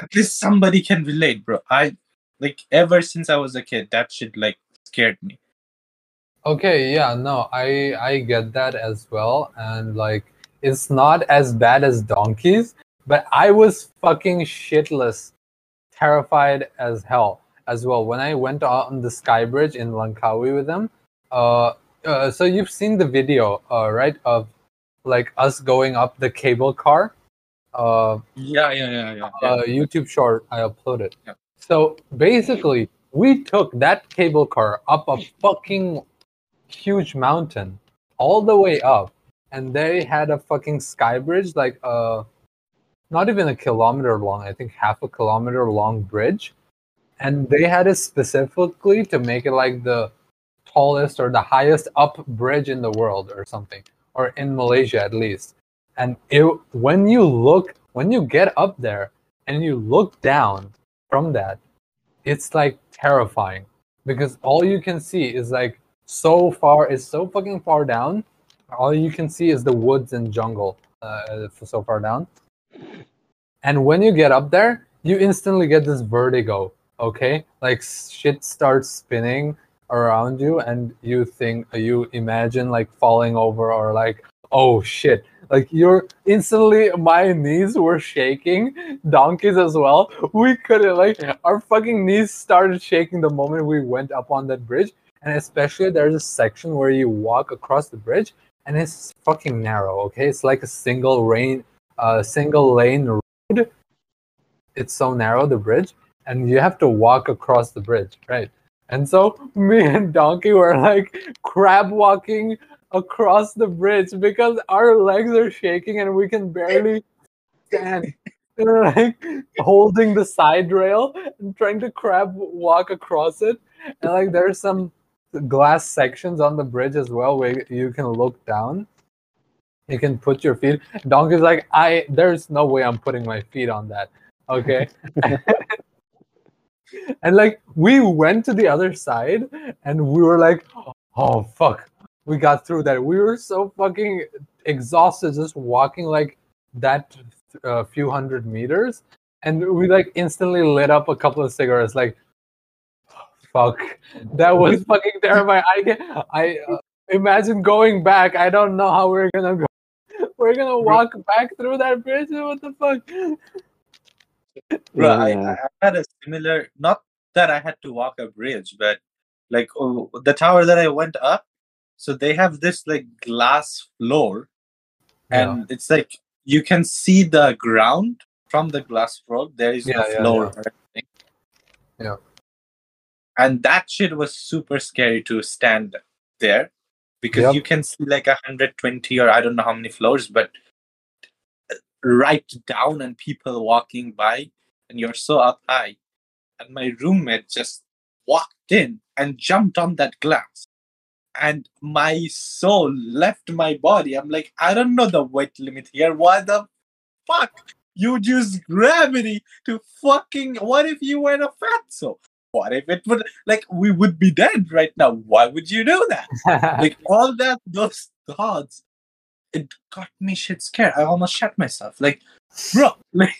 At least somebody can relate, bro. I like ever since I was a kid, that shit like scared me. Okay, yeah, no, I I get that as well, and like it's not as bad as donkeys, but I was fucking shitless, terrified as hell as well when I went on the sky bridge in Langkawi with them. Uh, uh, so you've seen the video, uh, right, of like us going up the cable car. Uh, Yeah, yeah, yeah, yeah. yeah. uh, YouTube short I uploaded. Yeah. So basically, we took that cable car up a fucking huge mountain, all the way up, and they had a fucking sky bridge, like uh, not even a kilometer long. I think half a kilometer long bridge, and they had it specifically to make it like the tallest or the highest up bridge in the world or something, or in Malaysia at least. And it when you look when you get up there and you look down from that it's like terrifying. Because all you can see is like so far is so fucking far down. All you can see is the woods and jungle uh, so far down. And when you get up there you instantly get this vertigo okay? Like shit starts spinning around you and you think you imagine like falling over or like oh shit Like you're instantly, my knees were shaking, donkeys as well. We couldn't like our fucking knees started shaking the moment we went up on that bridge, and especially there's a section where you walk across the bridge, and it's fucking narrow. Okay, it's like a single lane, uh, single lane road. It's so narrow the bridge, and you have to walk across the bridge, right? And so me and Donkey were like crab walking across the bridge because our legs are shaking and we can barely stand. We're like holding the side rail and trying to crab walk across it. And like there's some glass sections on the bridge as well where you can look down. You can put your feet. Donkey's like, I there's no way I'm putting my feet on that. Okay. *laughs* and like we went to the other side and we were like, oh fuck, we got through that. We were so fucking exhausted just walking like that uh, few hundred meters, and we like instantly lit up a couple of cigarettes. Like, fuck, that was *laughs* fucking terrifying. I get, I uh, imagine going back. I don't know how we're gonna go. *laughs* We're gonna walk back through that bridge. What the fuck? Bro, I, Yeah. I had a similar. Not that I had to walk a bridge, but like oh, the tower that I went up. So they have this like glass floor, Yeah. and it's like you can see the ground from the glass floor. There is Yeah, no yeah, floor. yeah. Yeah. And that shit was super scary to stand there because Yep. you can see like 120 or I don't know how many floors, but right down and people walking by, and you're so up high. And my roommate just walked in and jumped on that glass. And my soul left my body. I'm like, I don't know the weight limit here. Why the fuck? You use gravity to fucking. What if you were a fatso? What if it would like we would be dead right now? Why would you do that? *laughs* like all that those thoughts it got me shit scared i almost shot myself like bro *laughs* like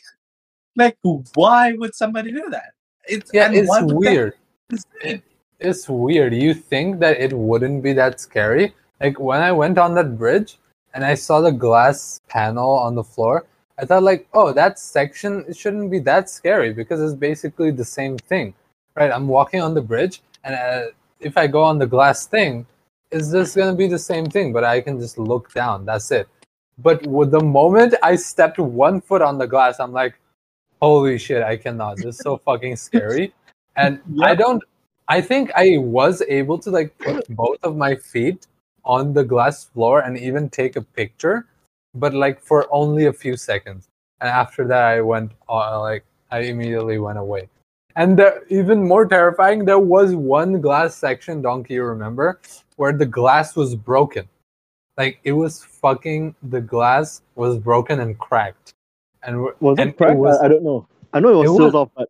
like why would somebody do that it's yeah, it's why would that weird. insane? it's weird. You think that it wouldn't be that scary? Like when I went on that bridge and I saw the glass panel on the floor, I thought like, oh, that section it shouldn't be that scary because it's basically the same thing, right? I'm walking on the bridge, and uh, if I go on the glass thing, it's this gonna be the same thing, but I can just look down. That's it. But with the moment I stepped one foot on the glass, I'm like, holy shit, I cannot. This is so *laughs* fucking scary. And I don't I think I was able to like put both of my feet on the glass floor and even take a picture, but like for only a few seconds. And after that, I went uh, like I immediately went away. And the, even more terrifying, there was one glass section, Donkey, you remember, where the glass was broken. Like it was fucking the glass was broken and cracked. And, Was and it cracked? was- I, I don't know. I know it was It sealed was- off, but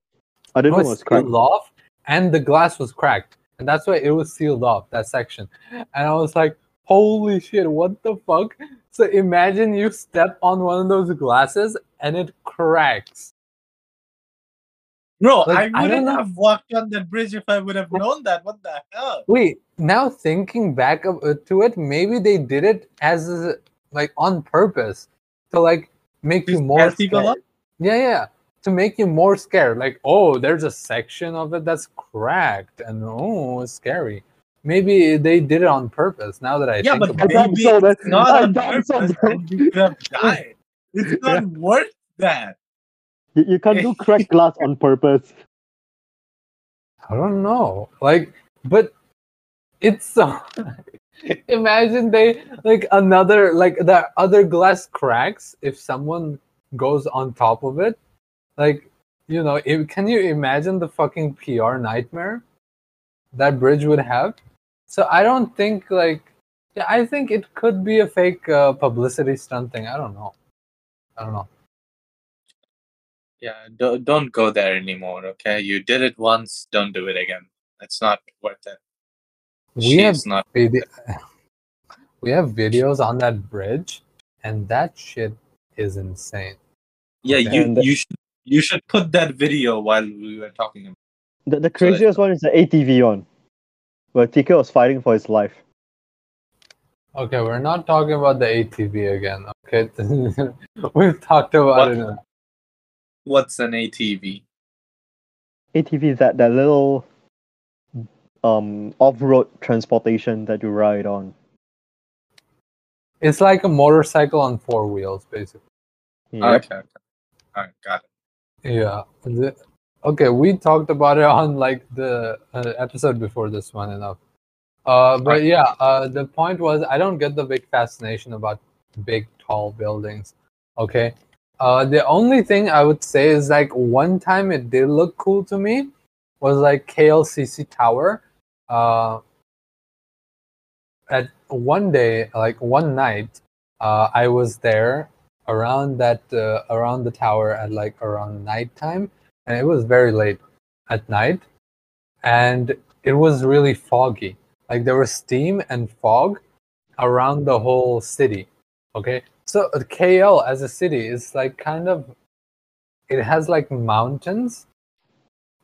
I didn't know it was cracked. sealed off and the glass was cracked and that's why it was sealed off that section and i was like holy shit what the fuck so imagine you step on one of those glasses and it cracks bro Like, I i wouldn't know. have walked on that bridge if i would have known that. What the hell? Wait now thinking back of, uh, to it maybe they did it as like on purpose to like make To you more scared. up? yeah yeah to make you more scared. Like oh there's a section of it that's cracked and oh it's scary. Maybe they did it on purpose now that i yeah think but about *laughs* I doubt maybe so, it's not I on doubt so, purpose you could have died. It's *laughs* not worth that You, you can't do *laughs* cracked glass on purpose. I don't know. Like, but it's so. *laughs* Imagine they like another like the other glass cracks if someone goes on top of it. Like, you know, if, can you imagine the fucking PR nightmare that bridge would have? So I don't think like. Yeah, I think it could be a fake uh, publicity stunt thing. I don't know. I don't know. Yeah don't, don't go there anymore okay you did it once don't do it again it's not worth it We have not video *laughs* we have videos on that bridge and that shit is insane Yeah, Okay. you the- you should you should put that video while we were talking. About. The, the craziest one is the ATV one, where TK was fighting for his life. Okay, we're not talking about the ATV again. Okay, *laughs* we've talked about What? it. in- What's an ATV? ATV is that that little um off-road transportation that you ride on. It's like a motorcycle on four wheels, basically. Yep. Okay, okay. All right, got it. Yeah. The- okay, we talked about it on like the uh, episode before this one enough. Uh, but Right. yeah, uh, the point was I don't get the big fascination about big, tall buildings. Okay. Uh, the only thing I would say is like one time it did look cool to me was like KLCC Tower. Uh, at one day, like one night, uh, I was there around that uh, around the tower at like around nighttime, and it was very late at night, and it was really foggy. Like there was steam and fog around the whole city. Okay, so uh, KL as a city is like kind of it has like mountains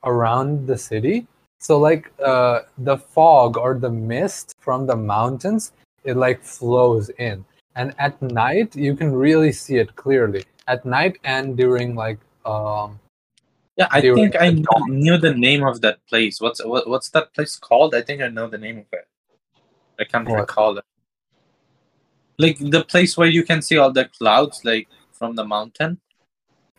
around the city. So like uh, the fog or the mist from the mountains, it like flows in and at night you can really see it clearly at night and during like um Yeah, I think I knew, knew the name of that place. What's what, what's that place called? I think I know the name of it. I can't What? recall it. Like the place where you can see all the clouds, like from the mountain.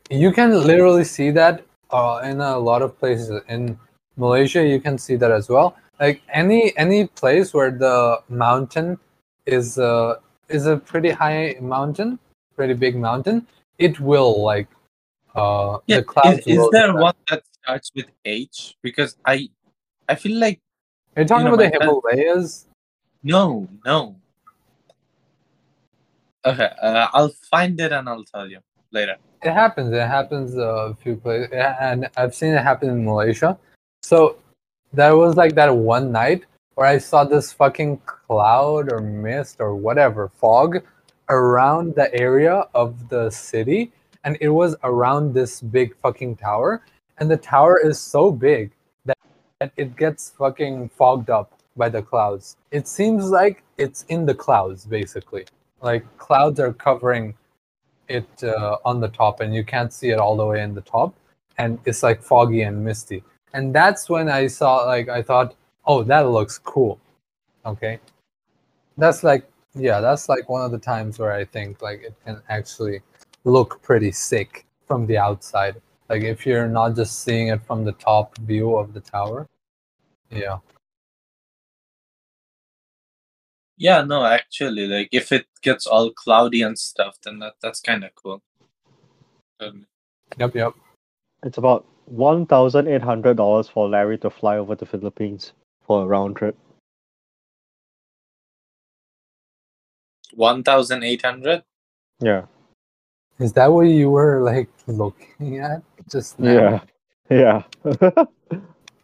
you can literally see that uh, in a lot of places in malaysia you can see that as well like any any place where the mountain is uh is a pretty high mountain pretty big mountain it will like uh Yeah, the clouds is, is there one that starts with H? Because I, I feel like Are you talking you know, about the friend- himalayas no, no. Okay, uh, I'll find it and I'll tell you later. It happens. It happens a few places, and I've seen it happen in Malaysia. So there was like that one night where I saw this fucking cloud or mist or whatever fog around the area of the city, and it was around this big fucking tower, and the tower is so big that it gets fucking fogged up by the clouds. It seems like it's in the clouds, basically. Like clouds are covering it uh, on the top and you can't see it all the way in the top and it's like foggy and misty. And that's when i saw like i thought oh that looks cool. Okay? That's like yeah that's like one of the times where i think like it can actually look pretty sick from the outside. Like if you're not just seeing it from the top view of the tower yeah Yeah, no, actually, like if it gets all cloudy and stuff, then that that's kind of cool. Um, yep yep It's about one thousand eight hundred dollars for Larry to fly over to Philippines for a round trip. One thousand eight hundred. Yeah. is that what you were like looking at just now? Yeah. *laughs* Yeah. *laughs*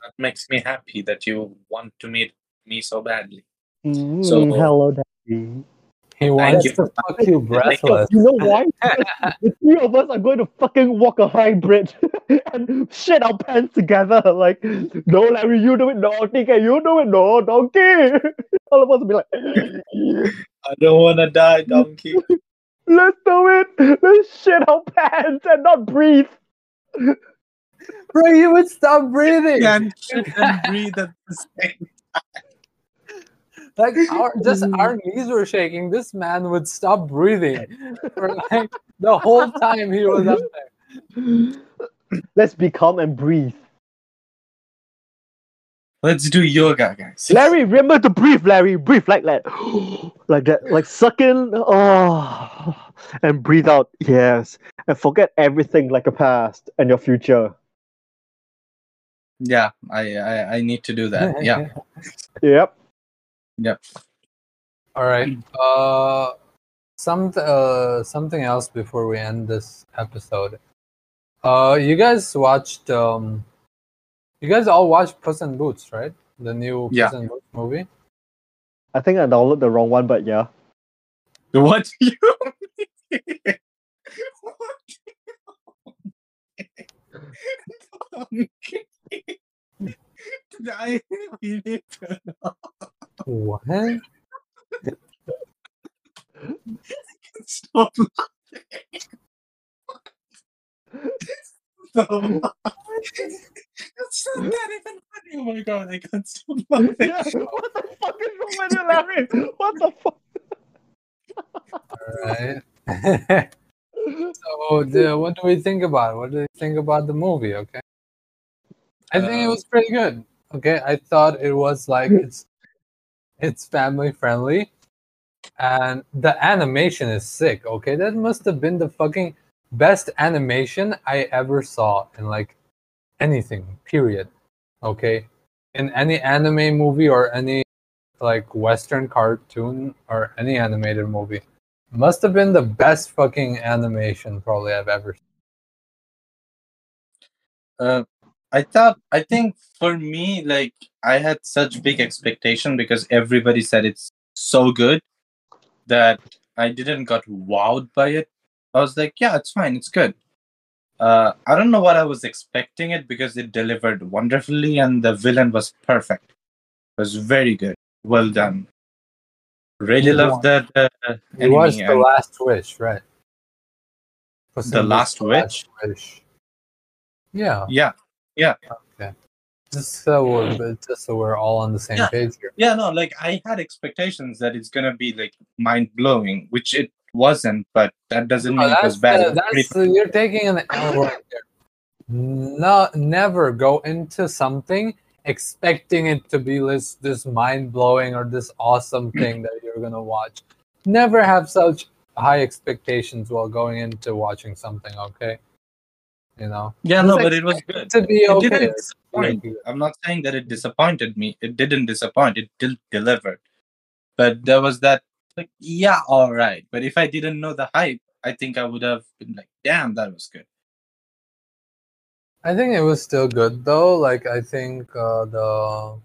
That makes me happy that you want to meet me so badly. Mm, So- hello, Daddy. he wants you. to fuck you *laughs* breathless You know why? *laughs* the three of us are going to fucking walk a high bridge *laughs* and shit our pants together. Like, no, Larry, you do it. No, TK, you do it. No, donkey. All of us will be like, I don't want to die, donkey. let's do it. Let's shit our pants and not breathe. bro you would stop breathing Can't shit and breathe at the same. Like *laughs* our just our knees were shaking this man would stop breathing *laughs* for like the whole time he was up there Let's be calm and breathe. Let's do yoga, guys. Larry, remember to breathe, Larry. Breathe like that. *gasps* like that. Like suck in. Oh. And breathe out. Yes. And forget everything like a past and your future. Yeah, I, I I need to do that. Yeah. *laughs* Yep. All right uh some uh something else before we end this episode uh you guys watched um you guys all watched puss in boots right the new Yeah. puss in boots movie I think I downloaded the wrong one, but yeah. What do you? What do you mean? *laughs* *laughs* I really don't know. What Stop. no. It's not that even funny. Oh my god, I can't stop laughing. Yeah, what the fuck is wrong with you, Larry? What the fuck? Alright. so, the, what do we think about? What do you think about the movie? Okay. I think it Uh, was pretty good. Okay, I thought it was like it's it's family friendly, and the animation is sick. Okay, that must have been the fucking best animation I ever saw in like anything. Period. Okay, in any anime movie or any like Western cartoon or any animated movie, must have been the best fucking animation probably I've ever. seen. Uh, I thought, I think for me, like, I had such big expectation because everybody said it's so good that I didn't got wowed by it. I was like, yeah, it's fine, it's good. Uh, I don't know what I was expecting it because it delivered wonderfully and the villain was perfect. It was very good. Well done. Really You loved that. Uh, It was the last wish, right? The in Boots, Last Wish? wish. Yeah, yeah, just so we're mm. just so we're all on the same Yeah. page here. yeah no like i had expectations that it's gonna be like mind-blowing which it wasn't but that doesn't mean Oh, it was bad It pretty- that's you're taking an L right there. No, never go into something expecting it to be this this mind blowing or this awesome mm. thing that you're gonna watch. Never have such high expectations while going into watching something. Okay, you know yeah no but it was good to be it okay. didn't it's disappoint really good. i'm not saying that it disappointed me it didn't disappoint it still delivered but there was that like yeah all right but if i didn't know the hype i think i would have been like damn that was good I think it was still good though. Like I think uh, the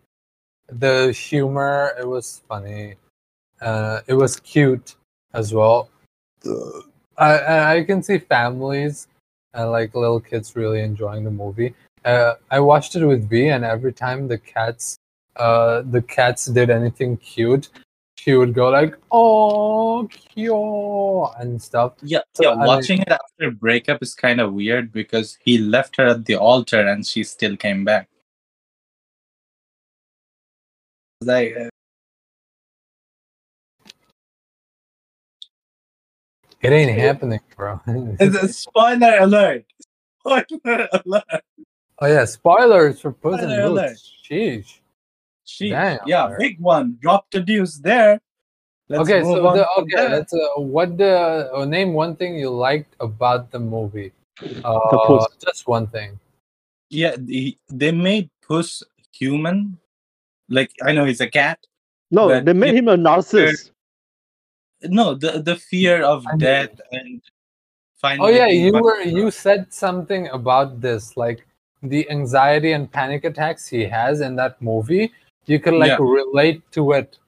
the humor it was funny. Uh, it was cute as well. I I I can see families and like little kids really enjoying the movie. Uh, I watched it with B, and every time the cats uh the cats did anything cute, she would go like oh cute and stuff. yeah So, yeah I watching it after breakup is kind of weird because he left her at the altar and she still came back like uh, It ain't *laughs* happening, bro. It's *laughs* a spoiler alert! Spoiler alert! Oh yeah, spoilers for Puss in Boots. Sheesh. Sheesh. Damn, yeah, alert. big one. Drop the deuce there. Let's okay, so the, okay, there. let's uh, what the uh, name one thing you liked about the movie. Uh, puss. just one thing. Yeah, the, they made Puss human. Like I know he's a cat. No, they made it- him a narcissist. No, the the fear of I mean- death and Oh yeah, you were you said something about this, like the anxiety and panic attacks he has in that movie. You could like Yeah. relate to it,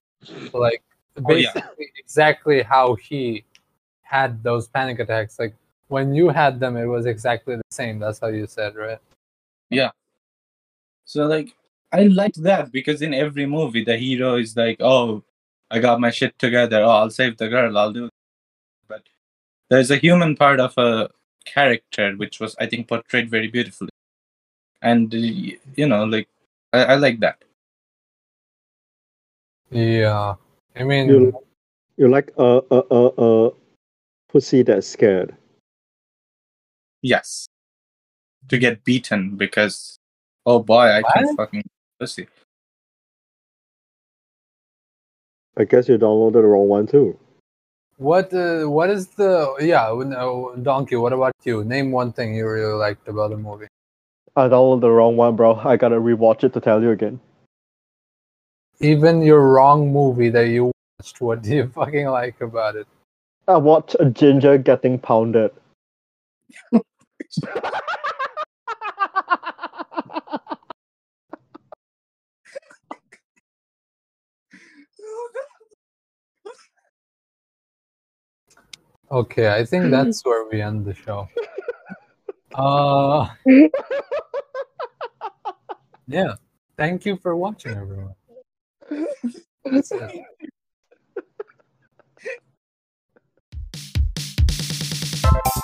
like Oh, yeah. basically exactly how he had those panic attacks. Like when you had them, it was exactly the same. That's how you said, right? Yeah. So like I liked that because in every movie the hero is like, "Oh, I got my shit together. Oh, I'll save the girl. I'll do." It. But there's a human part of a character which was, I think, portrayed very beautifully, and uh, you know, like I, I like that. Yeah. I mean, You, you like a a a a pussy that's scared. Yes, to get beaten because, oh boy, I can What? fucking pussy. I guess you downloaded the wrong one too. what uh, what is the yeah? No, Donkey. What about you? Name one thing you really liked about the movie. I downloaded the wrong one, bro. I gotta rewatch it to tell you again. Even your wrong movie that you watched. What do you *laughs* fucking like about it? I watched a ginger getting pounded. *laughs* Okay, I think *clears throat* that's where we end the show. *laughs* Uh, *laughs* yeah. Thank you for watching, everyone. *laughs*